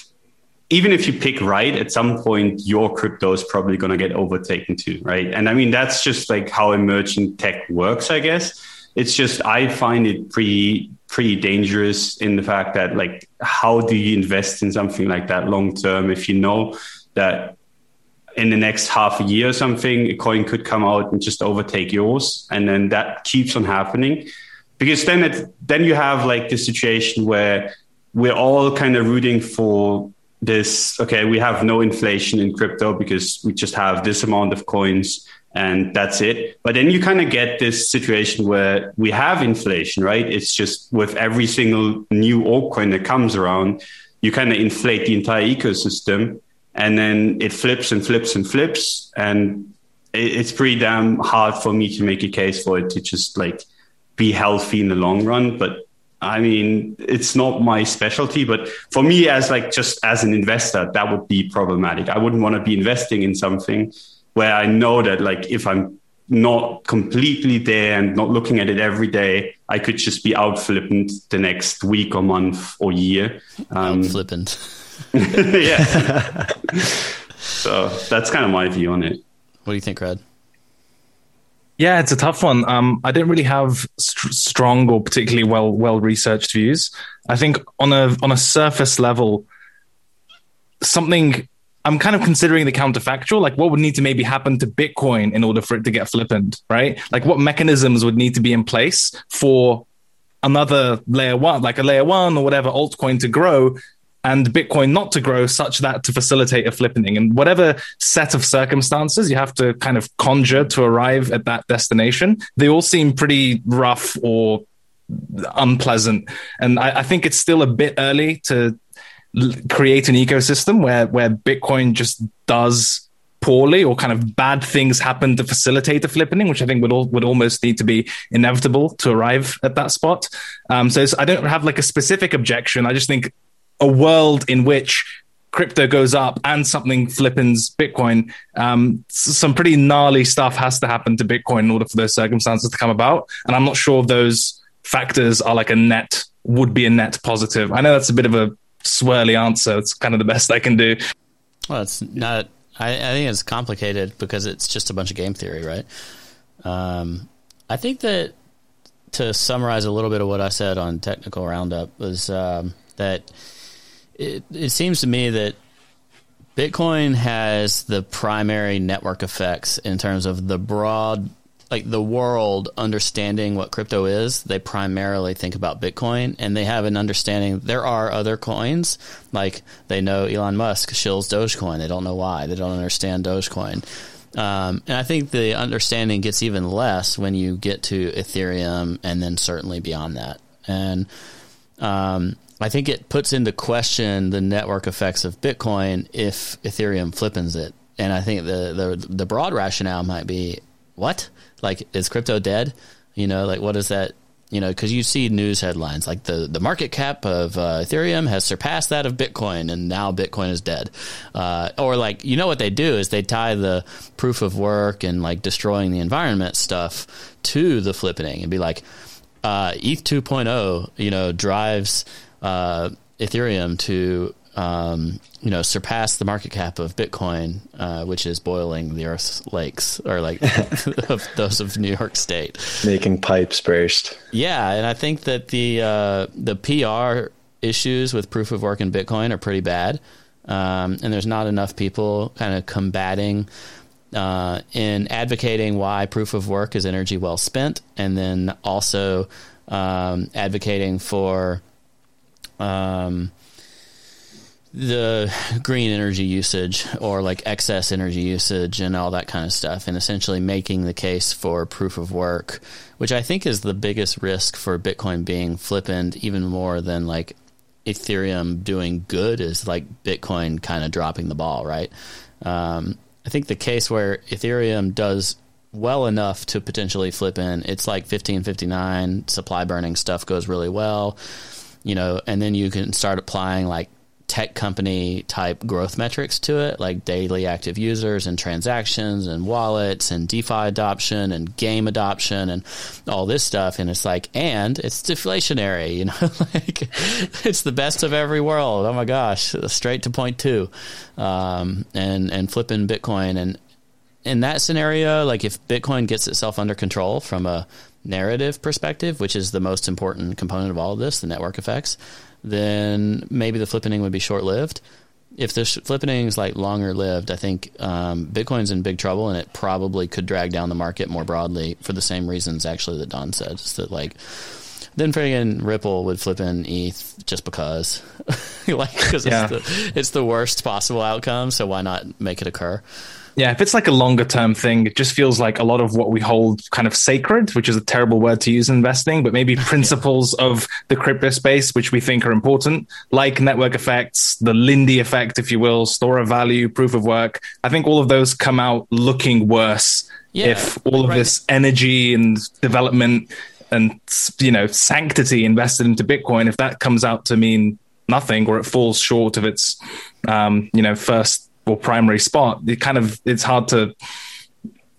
even if you pick right at some point your crypto is probably going to get overtaken too right and i mean that's just like how emerging tech works i guess it's just i find it pretty pretty dangerous in the fact that like how do you invest in something like that long term if you know that in the next half a year or something a coin could come out and just overtake yours and then that keeps on happening? Because then it then you have like the situation where we're all kind of rooting for this okay we have no inflation in crypto because we just have this amount of coins and that's it. But then you kind of get this situation where we have inflation right? It's just with every single new altcoin that comes around you kind of inflate the entire ecosystem and then it flips and flips and flips and it's pretty damn hard for me to make a case for it to just like be healthy in the long run. But I mean, it's not my specialty, but for me, as like just as an investor, that would be problematic. I wouldn't want to be investing in something where I know that like if I'm not completely there and not looking at it every day, I could just be out flippant the next week or month or year. Um, out flippant. *laughs* yeah. so that's kind of my view on it. What do you think, Red? Yeah, it's a tough one. Um, I don't really have st- strong or particularly well well researched views. I think on a on a surface level, something I'm kind of considering the counterfactual, like what would need to maybe happen to Bitcoin in order for it to get flippant, right? Like what mechanisms would need to be in place for another layer one, like a layer one or whatever altcoin to grow and Bitcoin not to grow such that to facilitate a flippening. And whatever set of circumstances you have to kind of conjure to arrive at that destination, they all seem pretty rough or unpleasant. And I, I think it's still a bit early to create an ecosystem where where Bitcoin just does poorly or kind of bad things happen to facilitate the flippening, which I think would all, would almost need to be inevitable to arrive at that spot. Um, so I don't have like a specific objection. I just think a world in which crypto goes up and something flippens Bitcoin, um, some pretty gnarly stuff has to happen to Bitcoin in order for those circumstances to come about. And I'm not sure those factors are like a net, would be a net positive. I know that's a bit of a swirly answer. It's kind of the best I can do. Well, it's not, I, I think it's complicated because it's just a bunch of game theory, right? Um, I think that to summarize a little bit of what I said on Technical Roundup was um, that it, it seems to me that Bitcoin has the primary network effects in terms of the broad, like the world understanding what crypto is. They primarily think about Bitcoin and they have an understanding. There are other coins, like they know Elon Musk shills Dogecoin. They don't know why. They don't understand Dogecoin. Um, and I think the understanding gets even less when you get to Ethereum and then certainly beyond that. And um, I think it puts into question the network effects of Bitcoin if Ethereum flippens it. And I think the, the the broad rationale might be what? Like is crypto dead? You know, like what is that? You know, because you see news headlines like the, the market cap of uh, Ethereum has surpassed that of Bitcoin, and now Bitcoin is dead. Uh, or like, you know what they do is they tie the proof of work and like destroying the environment stuff to the flipping and be like, uh, ETH 2.0, you know, drives uh, Ethereum to um, you know surpass the market cap of Bitcoin, uh, which is boiling the Earth's lakes, or like *laughs* *laughs* of those of New York State, making pipes burst. Yeah, and I think that the uh, the PR issues with proof of work in Bitcoin are pretty bad, um, and there's not enough people kind of combating. Uh, in advocating why proof of work is energy well spent, and then also um, advocating for um, the green energy usage or like excess energy usage and all that kind of stuff, and essentially making the case for proof of work, which I think is the biggest risk for Bitcoin being flippant, even more than like Ethereum doing good, is like Bitcoin kind of dropping the ball, right? Um, I think the case where Ethereum does well enough to potentially flip in, it's like 1559 supply burning stuff goes really well, you know, and then you can start applying like tech company type growth metrics to it, like daily active users and transactions and wallets and DeFi adoption and game adoption and all this stuff. And it's like, and it's deflationary, you know, *laughs* like it's the best of every world. Oh my gosh, straight to point two, um, and and flipping Bitcoin. And in that scenario, like if Bitcoin gets itself under control from a narrative perspective, which is the most important component of all of this, the network effects then maybe the flippening would be short lived. If the flippening is like longer lived, I think um, Bitcoin's in big trouble, and it probably could drag down the market more broadly for the same reasons actually that Don said. Just that like then friggin' Ripple would flip in ETH just because, *laughs* like because Yeah. it's the it's the worst possible outcome. So why not make it occur? Yeah, if it's like a longer term thing, it just feels like a lot of what we hold kind of sacred, which is a terrible word to use in investing, but maybe *laughs* principles of the crypto space, which we think are important, like network effects, the Lindy effect, if you will, store of value, proof of work. I think all of those come out looking worse Yeah, if all of right. this energy and development and you know sanctity invested into Bitcoin, if that comes out to mean nothing or it falls short of its um, you know first or primary spot, it kind of it's hard to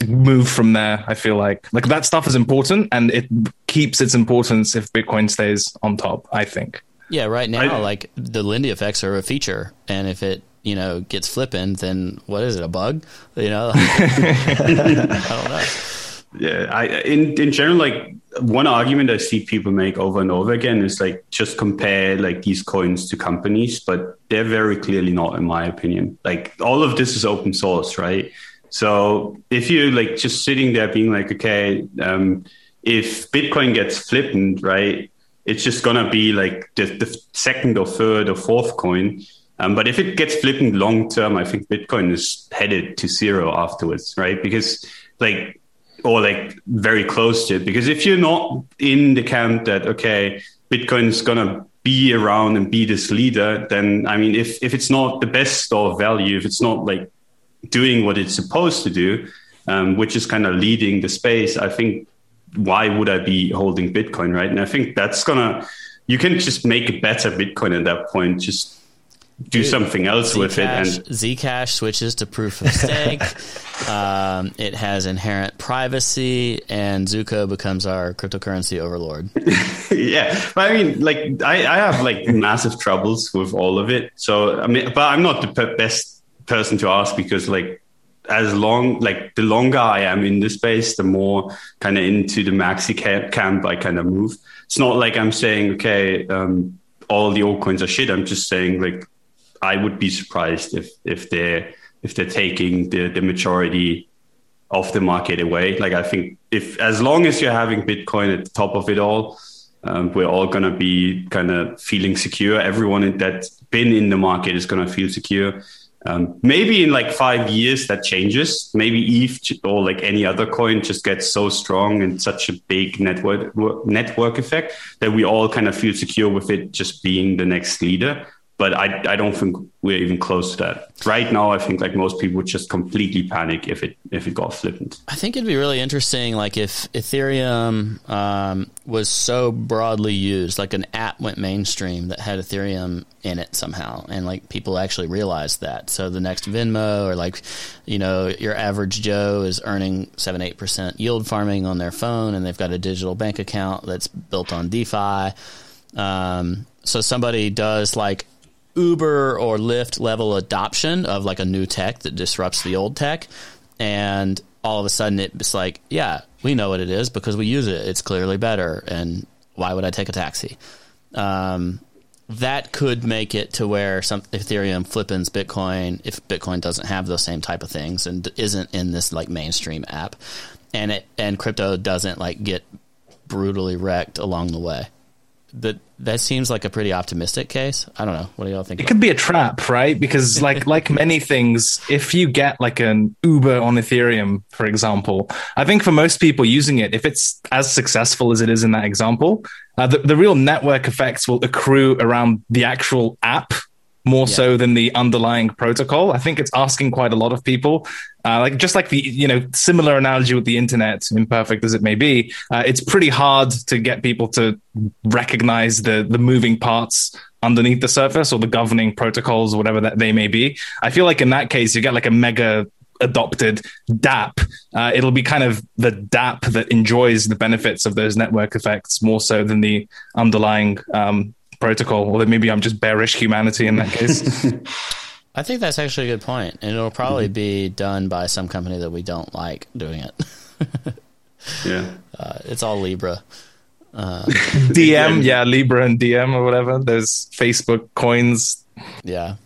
move from there. I feel like like that stuff is important and it keeps its importance if Bitcoin stays on top. I think. Yeah, right now, I- like the Lindy effects are a feature, and if it you know gets flipping, then what is it? A bug? You know, *laughs* I don't know. Yeah, I in in general, like one argument I see people make over and over again is like just compare like these coins to companies, but they're very clearly not, in my opinion. Like all of this is open source, right? So if you're like just sitting there being like, okay, um, if Bitcoin gets flipped, right, it's just gonna be like the, the second or third or fourth coin. Um, but if it gets flipping long term, I think Bitcoin is headed to zero afterwards, right? Because like or like very close to it. Because if you're not in the camp that okay, Bitcoin's gonna be around and be this leader, then I mean, if if it's not the best store of value, if it's not like doing what it's supposed to do, um, which is kind of leading the space, I think why would I be holding Bitcoin, right? And I think that's gonna you can just make a better Bitcoin at that point. Just do Dude, something else with it and Zcash, Zcash switches to proof of stake. *laughs* um, it has inherent privacy, and Zooko becomes our cryptocurrency overlord. *laughs* yeah, but I mean, like, I, I have like massive troubles with all of it. So I mean, but I'm not the pe- best person to ask because, like, as long like the longer I am in this space, the more kind of into the maxi camp, camp I kind of move. It's not like I'm saying, okay, um, all the altcoins are shit. I'm just saying, like, I would be surprised if if they're if they're taking the the majority of the market away. Like I think if as long as you're having Bitcoin at the top of it all, um, we're all gonna be kind of feeling secure. Everyone that's been in the market is gonna feel secure. Um, maybe in like five years that changes. Maybe ETH or like any other coin just gets so strong and such a big network network effect that we all kind of feel secure with it just being the next leader. But I, I don't think we're even close to that right now. I think like most people would just completely panic if it if it got flippened. I think it'd be really interesting, like if Ethereum um, was so broadly used, like an app went mainstream that had Ethereum in it somehow, and like people actually realized that. So the next Venmo, or like, you know, your average Joe is earning seven, eight percent yield farming on their phone, and they've got a digital bank account that's built on DeFi. Um, so somebody does like Uber or Lyft level adoption of like a new tech that disrupts the old tech, and all of a sudden it's like, yeah, we know what it is because we use it. It's clearly better, and why would I take a taxi? Um, that could make it to where some Ethereum flippens Bitcoin if Bitcoin doesn't have those same type of things and isn't in this like mainstream app, and it and crypto doesn't like get brutally wrecked along the way. That that seems like a pretty optimistic case. I don't know. What do y'all think? It could be a trap, right? Because *laughs* like like many things, if you get like an Uber on Ethereum, for example, I think for most people using it, if it's as successful as it is in that example, uh, the, the real network effects will accrue around the actual app more so than the underlying protocol. I think it's asking quite a lot of people. uh, like just like the you know similar analogy with the internet, imperfect as it may be, uh, it's pretty hard to get people to recognize the the moving parts underneath the surface or the governing protocols or whatever that they may be. I feel like in that case, you get like a mega adopted dApp, Uh, it'll be kind of the dApp that enjoys the benefits of those network effects more so than the underlying um, protocol. Or maybe I'm just bearish humanity in that case. *laughs* I think that's actually a good point, and it'll probably be done by some company that we don't like doing it. *laughs* Yeah. Uh, it's all Libra. *laughs* Diem, yeah, Libra and Diem or whatever. There's Facebook coins. Yeah.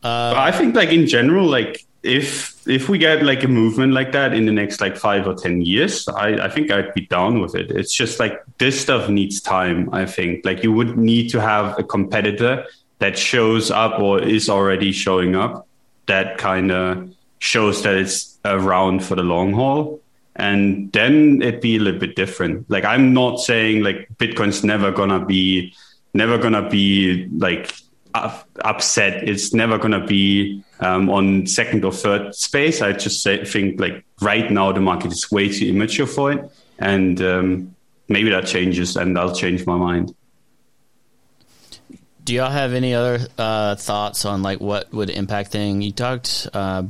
But I think like in general, like if if we get like a movement like that in the next like five or ten years, I, I think I'd be down with it. It's just like this stuff needs time, I think. Like you would need to have a competitor that shows up or is already showing up that kind of shows that it's around for the long haul. And then it'd be a little bit different. Like I'm not saying like Bitcoin's never gonna be never gonna be like upset. It's never gonna be um, on second or third space. I just say, think like right now the market is way too immature for it, and um, maybe that changes, and I'll change my mind. Do y'all have any other uh, thoughts on like what would impact thing? You talked, uh,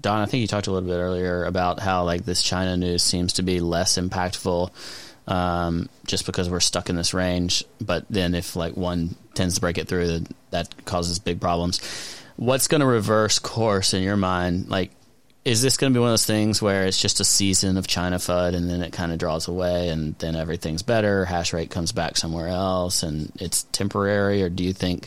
Don. I think you talked a little bit earlier about how like this China news seems to be less impactful, um, just because we're stuck in this range. But then if like one tends to break it through, that causes big problems. What's going to reverse course in your mind? Like, is this going to be one of those things where it's just a season of China FUD and then it kind of draws away and then everything's better, hash rate comes back somewhere else and it's temporary? Or do you think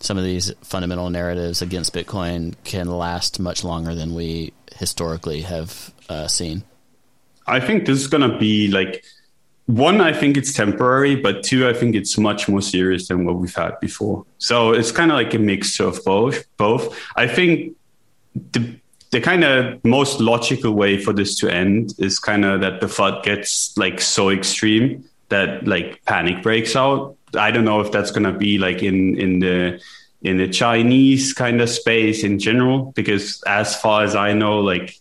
some of these fundamental narratives against Bitcoin can last much longer than we historically have uh, seen? I think this is going to be like one, I think it's temporary, but two, I think it's much more serious than what we've had before. So it's kind of like a mixture of both. Both. I think the the kind of most logical way for this to end is kind of that the FUD gets like so extreme that like panic breaks out. I don't know if that's going to be like in in the in the Chinese kind of space in general, because as far as I know, like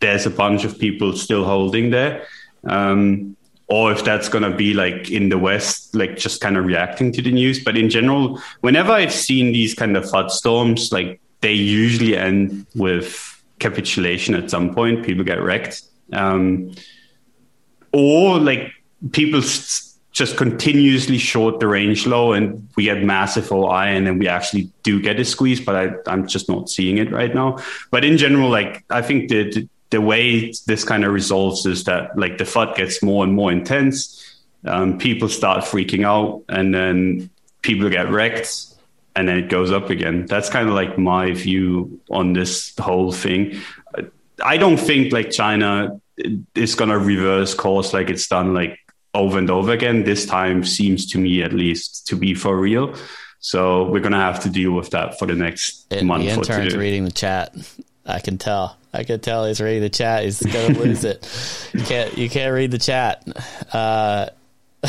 there's a bunch of people still holding there. Um, or if that's going to be like in the West, like just kind of reacting to the news. But in general, whenever I've seen these kind of FUD storms, like they usually end with capitulation at some point. People get wrecked. Um, or like people just continuously short the range low and we get massive OI and then we actually do get a squeeze, but I, I'm just not seeing it right now. But in general, like I think the, the, the way this kind of resolves is that like the FUD gets more and more intense. Um, people start freaking out and then people get wrecked and then it goes up again. That's kind of like my view on this whole thing. I don't think like China is going to reverse course like it's done like over and over again. This time seems to me at least to be for real. So we're going to have to deal with that for the next And month the or intern's two. reading the chat. I can tell. I can tell he's reading the chat. He's to lose it. You can't. You can't read the chat. Uh, *laughs* uh,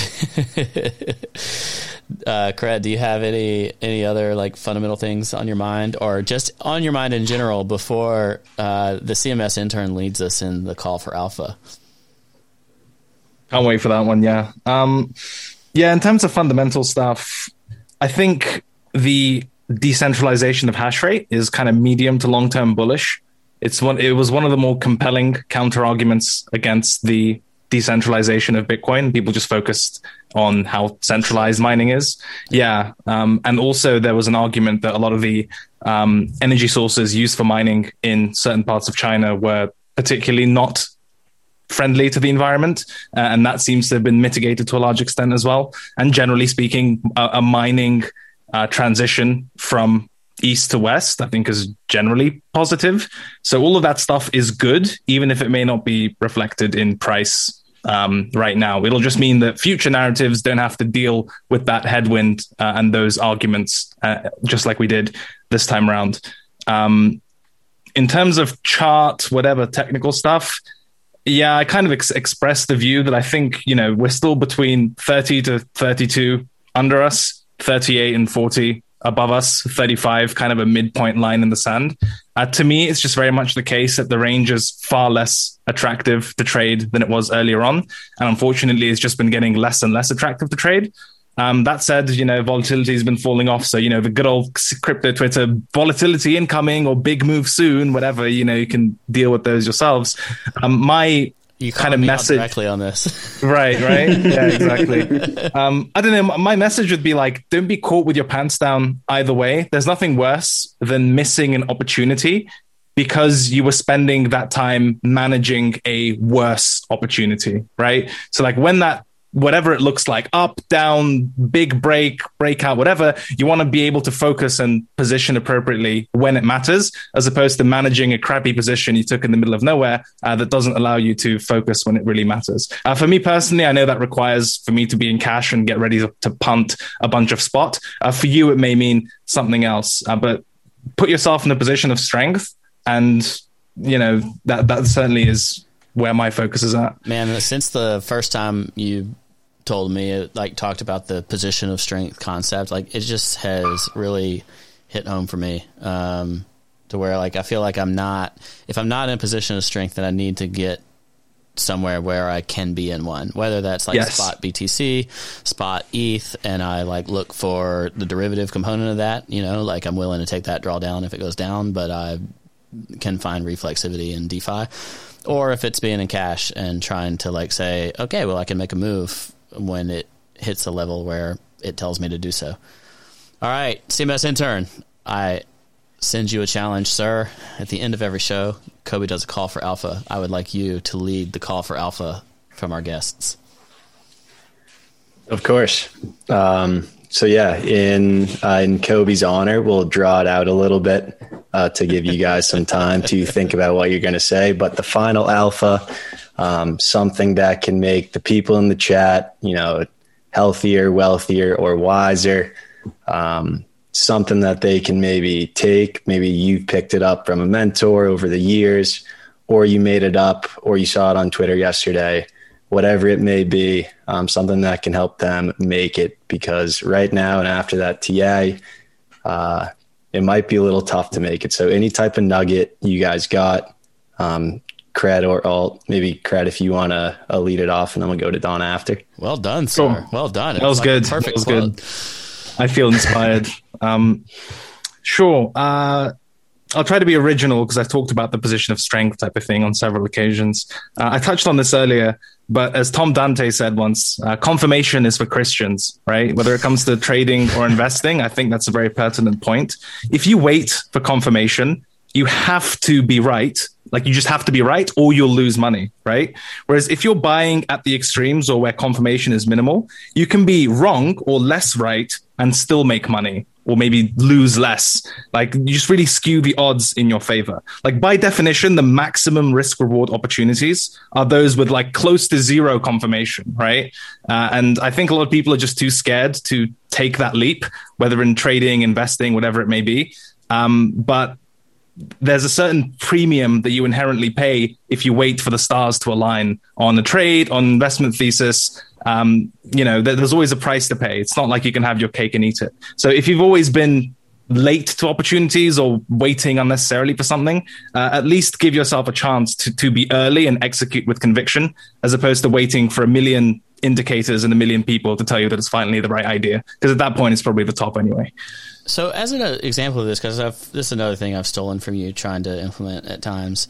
Cred, do you have any any other like fundamental things on your mind, or just on your mind in general before uh, the CMS intern leads us in the call for alpha? Can't wait for that one. Yeah. Um, yeah. In terms of fundamental stuff, I think the decentralization of hash rate is kind of medium to long term bullish. It's one. It was one of the more compelling counter arguments against the decentralization of Bitcoin. People just focused on how centralized mining is. Yeah. Um, and also there was an argument that a lot of the um, energy sources used for mining in certain parts of China were particularly not friendly to the environment, uh, and that seems to have been mitigated to a large extent as well. And generally speaking, a, a mining uh, transition from east to west, I think, is generally positive. So all of that stuff is good, even if it may not be reflected in price. Um, right now, it'll just mean that future narratives don't have to deal with that headwind uh, and those arguments, uh, just like we did this time around. Um, in terms of chart, whatever technical stuff, yeah, I kind of ex- expressed the view that I think, you know, we're still between 30 to 32 under us, 38 and 40 above us, 35, kind of a midpoint line in the sand. Uh, to me, it's just very much the case that the range is far less attractive to trade than it was earlier on. And unfortunately, it's just been getting less and less attractive to trade. Um, that said, you know, volatility has been falling off. So, you know, the good old crypto Twitter volatility incoming or big move soon, whatever, you know, you can deal with those yourselves. Um, my You kind of called me out message. directly on this. *laughs* Right, right. Yeah, exactly. *laughs* Um, I don't know. My message would be like, don't be caught with your pants down either way. There's nothing worse than missing an opportunity because you were spending that time managing a worse opportunity, right? So, like, when that whatever it looks like up down big break breakout whatever you want to be able to focus and position appropriately when it matters as opposed to managing a crappy position you took in the middle of nowhere uh, that doesn't allow you to focus when it really matters. Uh, for me personally i know that requires for me to be in cash and get ready to, to punt a bunch of spot. Uh, for you it may mean something else uh, but put yourself in a position of strength and you know that that certainly is where my focus is at. Man, since the first time you told me, it, like talked about the position of strength concept, like it just has really hit home for me. Um, to where like I feel like I'm not if I'm not in a position of strength, then I need to get somewhere where I can be in one, whether that's like Yes. spot BTC, spot ETH, and I like look for the derivative component of that. You know, like I'm willing to take that drawdown if it goes down, but I can find reflexivity in DeFi, or if it's being in cash and trying to like say, okay, well, I can make a move when it hits a level where it tells me to do so. All right, CMS intern, I send you a challenge, sir. At the end of every show, Cobie does a call for alpha. I would like you to lead the call for alpha from our guests. Of course. Um, so yeah, in uh, in Cobie's honor, we'll draw it out a little bit uh, to give you guys some time to think about what you're going to say. But the final alpha, um, something that can make the people in the chat, you know, healthier, wealthier, or wiser. Um, something that they can maybe take. Maybe you picked it up from a mentor over the years, or you made it up, or you saw it on Twitter yesterday whatever it may be, um, something that can help them make it. Because right now and after that TA, uh, it might be a little tough to make it. So any type of nugget you guys got, um, cred or alt, maybe cred if you want to uh, lead it off, and I'm gonna go to Don after. Well done, sir. Cool. Well done. That was It's like good. Perfect. That was quote. good. I feel inspired. *laughs* um, sure. Uh, I'll try to be original because I've talked about the position of strength type of thing on several occasions. Uh, I touched on this earlier, but as Tom Dante said once, uh, confirmation is for Christians, right? Whether it comes to trading or investing, I think that's a very pertinent point. If you wait for confirmation, you have to be right. Like you just have to be right or you'll lose money, right? Whereas if you're buying at the extremes or where confirmation is minimal, you can be wrong or less right and still make money or maybe lose less. Like you just really skew the odds in your favor. Like by definition, the maximum risk reward opportunities are those with like close to zero confirmation, right? Uh, and I think a lot of people are just too scared to take that leap, whether in trading, investing, whatever it may be. Um, but there's a certain premium that you inherently pay if you wait for the stars to align on a trade, on investment thesis. Um, you know, there's always a price to pay. It's not like you can have your cake and eat it. So if you've always been late to opportunities or waiting unnecessarily for something, uh, at least give yourself a chance to, to be early and execute with conviction, as opposed to waiting for a million indicators and a million people to tell you that it's finally the right idea. Because at that point, it's probably the top anyway. So, as an example of this, because this is another thing I've stolen from you trying to implement at times,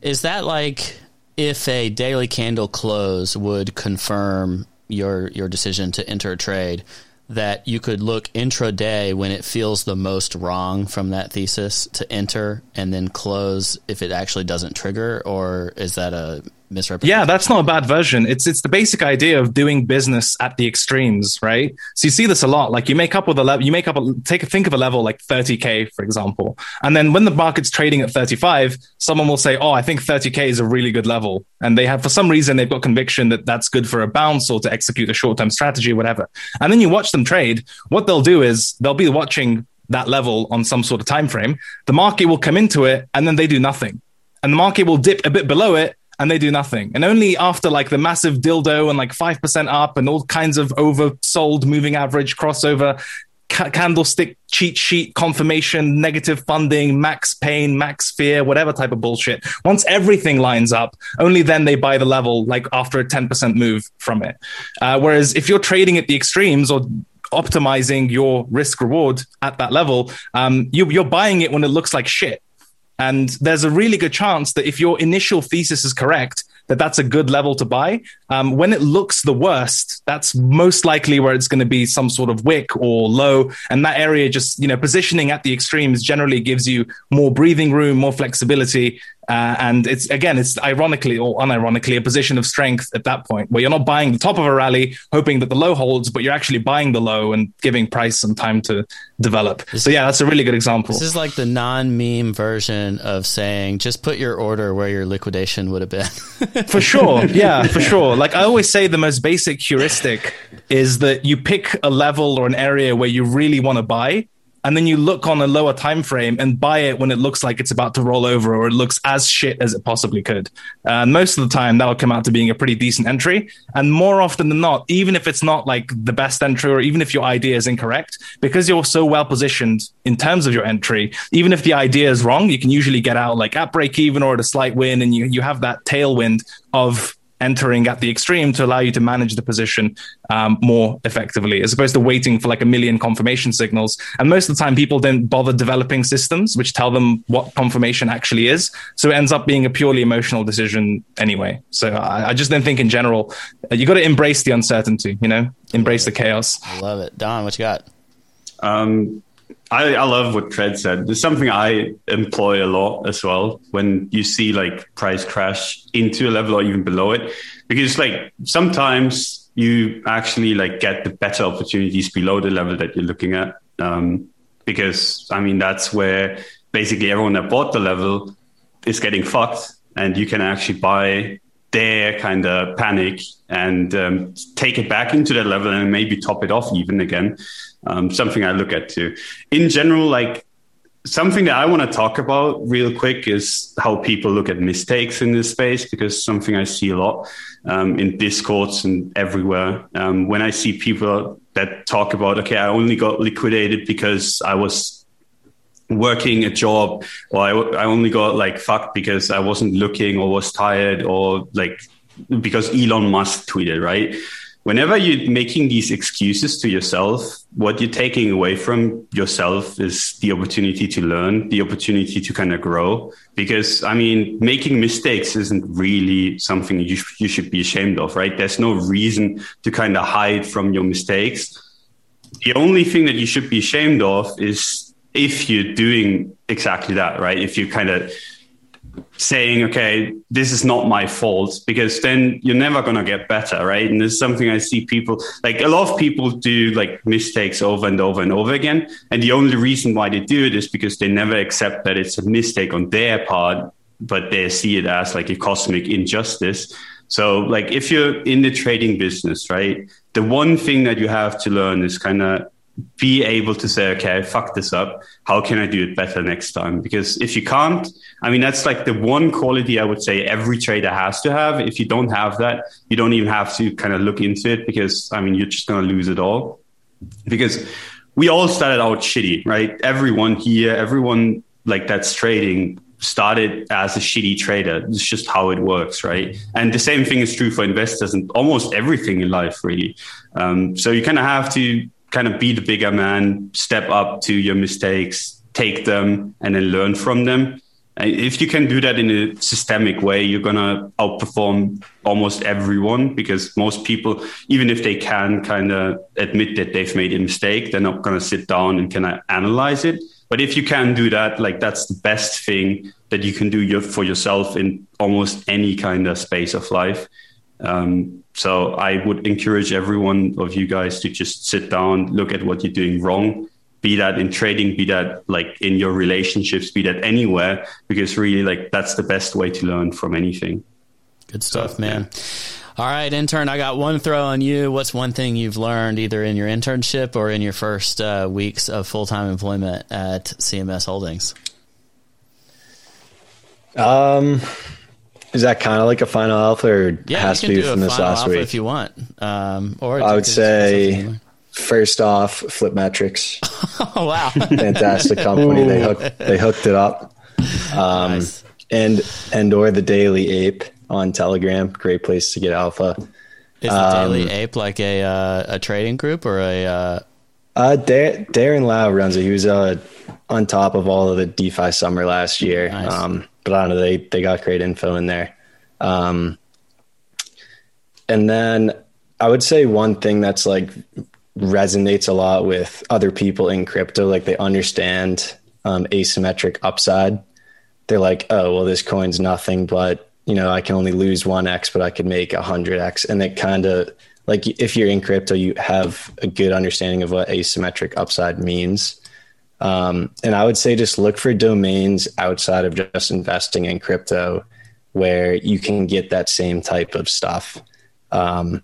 is that like if a daily candle close would confirm your your decision to enter a trade, that you could look intraday when it feels the most wrong from that thesis to enter and then close if it actually doesn't trigger, or is that a misrepresentation? Yeah, that's not a bad version. It's it's the basic idea of doing business at the extremes, right? So you see this a lot. Like you make up with a level, you make up a take a think of a level like 30k, for example, and then when the market's trading at 35, someone will say, "Oh, I think 30k is a really good level," and they have for some reason they've got conviction that that's good for a bounce or to execute a short term strategy, or whatever. And then you watch them trade. What they'll do is they'll be watching that level on some sort of time frame. The market will come into it, and then they do nothing and the market will dip a bit below it and they do nothing. And only after like the massive dildo and like 5% up and all kinds of oversold moving average crossover, ca- candlestick cheat sheet confirmation, negative funding, max pain, max fear, whatever type of bullshit. Once everything lines up, only then they buy the level, like after a 10% move from it. Uh, whereas if you're trading at the extremes or optimizing your risk reward at that level, um, you, you're buying it when it looks like shit. And there's a really good chance that if your initial thesis is correct, that that's a good level to buy. Um, when it looks the worst, that's most likely where it's going to be some sort of wick or low. And that area just, you know, positioning at the extremes generally gives you more breathing room, more flexibility. Uh, and it's again, it's ironically or unironically a position of strength at that point where you're not buying the top of a rally, hoping that the low holds, but you're actually buying the low and giving price some time to develop. This- so yeah, that's a really good example. This is like the non-meme version of saying just put your order where your liquidation would have been. *laughs* for sure yeah *laughs* for sure like i always say the most basic heuristic is that you pick a level or an area where you really want to buy and then you look on a lower time frame and buy it when it looks like it's about to roll over or it looks as shit as it possibly could. And most of the time that'll come out to being a pretty decent entry. And more often than not even if it's not like the best entry or even if your idea is incorrect because you're so well positioned in terms of your entry even if the idea is wrong you can usually get out like at break even or at a slight win and you, you have that tailwind of entering at the extreme to allow you to manage the position um, more effectively as opposed to waiting for like a million confirmation signals. And most of the time people don't bother developing systems which tell them what confirmation actually is. So it ends up being a purely emotional decision anyway. So i, I just don't think in general uh, you got to embrace the uncertainty you know? Embrace the chaos. I love it. Don, what you got? Um, I, I love what Cred said. There's something I employ a lot as well when you see like price crash into a level or even below it, because like sometimes you actually like get the better opportunities below the level that you're looking at. Um, because I mean that's where basically everyone that bought the level is getting fucked, and you can actually buy their kind of panic and um, take it back into that level and maybe top it off even again. Um, something I look at too. In general, like something that I want to talk about real quick is how people look at mistakes in this space because something I see a lot um, in discords and everywhere. Um, when I see people that talk about, okay, I only got liquidated because I was working a job or I, I only got like fucked because I wasn't looking or was tired or like because Elon Musk tweeted, right? Whenever you're making these excuses to yourself, what you're taking away from yourself is the opportunity to learn, the opportunity to kind of grow. Because I mean, making mistakes isn't really something you, sh- you should be ashamed of, right? There's no reason to kind of hide from your mistakes. The only thing that you should be ashamed of is if you're doing exactly that, right? If you kind of saying, okay, this is not my fault, because then you're never going to get better, right? And is something I see people like a lot of people do like mistakes over and over and over again. And the only reason why they do it is because they never accept that it's a mistake on their part, but they see it as like a cosmic injustice. So, like, if you're in the trading business, right, the one thing that you have to learn is kind of be able to say, okay, I fucked this up. How can I do it better next time? Because if you can't, I mean, that's like the one quality I would say every trader has to have. If you don't have that, you don't even have to kind of look into it because, I mean, you're just going to lose it all. Because we all started out shitty, right? Everyone here, everyone like that's trading started as a shitty trader. It's just how it works, right? And the same thing is true for investors and almost everything in life, really. Um, so you kind of have to kind of be the bigger man, step up to your mistakes, take them, and then learn from them. If you can do that in a systemic way, you're going to outperform almost everyone because most people, even if they can kind of admit that they've made a mistake, they're not going to sit down and kind of analyze it. But if you can do that, like that's the best thing that you can do your, for yourself in almost any kind of space of life. Um, so I would encourage every one of you guys to just sit down, look at what you're doing wrong, be that in trading, be that like in your relationships, be that anywhere, because really like that's the best way to learn from anything. Good stuff, man. All right, intern, I got one throw on you. What's one thing you've learned either in your internship or in your first uh, weeks of full time employment at CMS Holdings? Um, is that kind of like a final alpha, or Yeah, has you to be do from a this final last alpha week? if you want. Um, or I would say up to you. first off, Flipmetrics, *laughs* Oh wow. fantastic company. They hooked *laughs* they hooked it up. Um, Nice. and and or the Daily Ape on Telegram, great place to get alpha. Is the Um, Daily Ape like a uh, a trading group or a uh, Uh, Dar- Darren Lau runs it. He was uh, on top of all of the DeFi summer last year. Nice. Um, but I don't know, they, they got great info in there. Um, and then I would say one thing that's like resonates a lot with other people in crypto, like they understand um, asymmetric upside. They're like, oh, well, this coin's nothing, but you know, I can only lose one X, but I could make a hundred X. And it kind of like if you're in crypto, you have a good understanding of what asymmetric upside means. Um, and I would say just look for domains outside of just investing in crypto where you can get that same type of stuff. Um,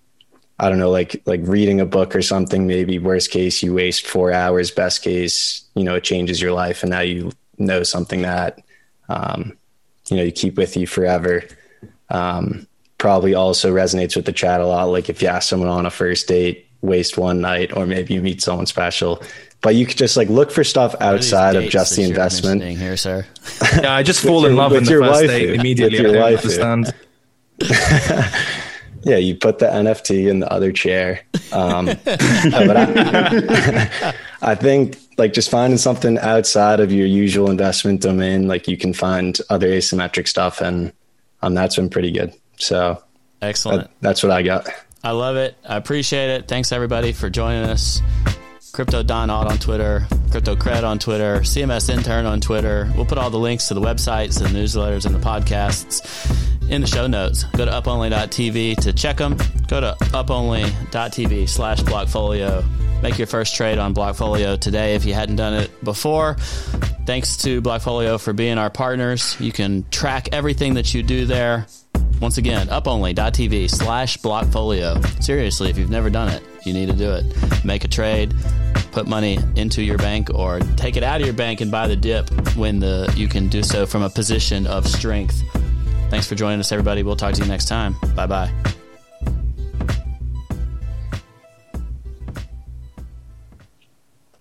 I don't know, like like reading a book or something. Maybe worst case, you waste four hours. Best case, you know, it changes your life, and now you know something that um, you know you keep with you forever. Um, probably also resonates with the chat a lot. Like if you ask someone on a first date, waste one night, or maybe you meet someone special. But you could just like look for stuff what are these outside of just the you're investment. mentioning here, sir? Yeah, I just *laughs* fall in love with in the your first waifu. date With immediately. I your don't understand. *laughs* Yeah, you put the NFT in the other chair. Um, *laughs* but I, I think like just finding something outside of your usual investment domain, like you can find other asymmetric stuff, and um, that's been pretty good. So Excellent. that, that's what I got. I love it. I appreciate it. Thanks everybody for joining us. Crypto DonAlt on Twitter, Crypto Cred on Twitter, CMS Intern on Twitter. We'll put all the links to the websites, the newsletters, and the podcasts in the show notes. Go to uponly.tv to check them. Go to uponly.tv slash blockfolio. Make your first trade on Blockfolio today if you hadn't done it before. Thanks to Blockfolio for being our partners. You can track everything that you do there. Once again, uponly.tv slash blockfolio. Seriously, if you've never done it, you need to do it. Make a trade, put money into your bank, or take it out of your bank and buy the dip when the you can do so from a position of strength. Thanks for joining us, everybody. We'll talk to you next time. Bye bye.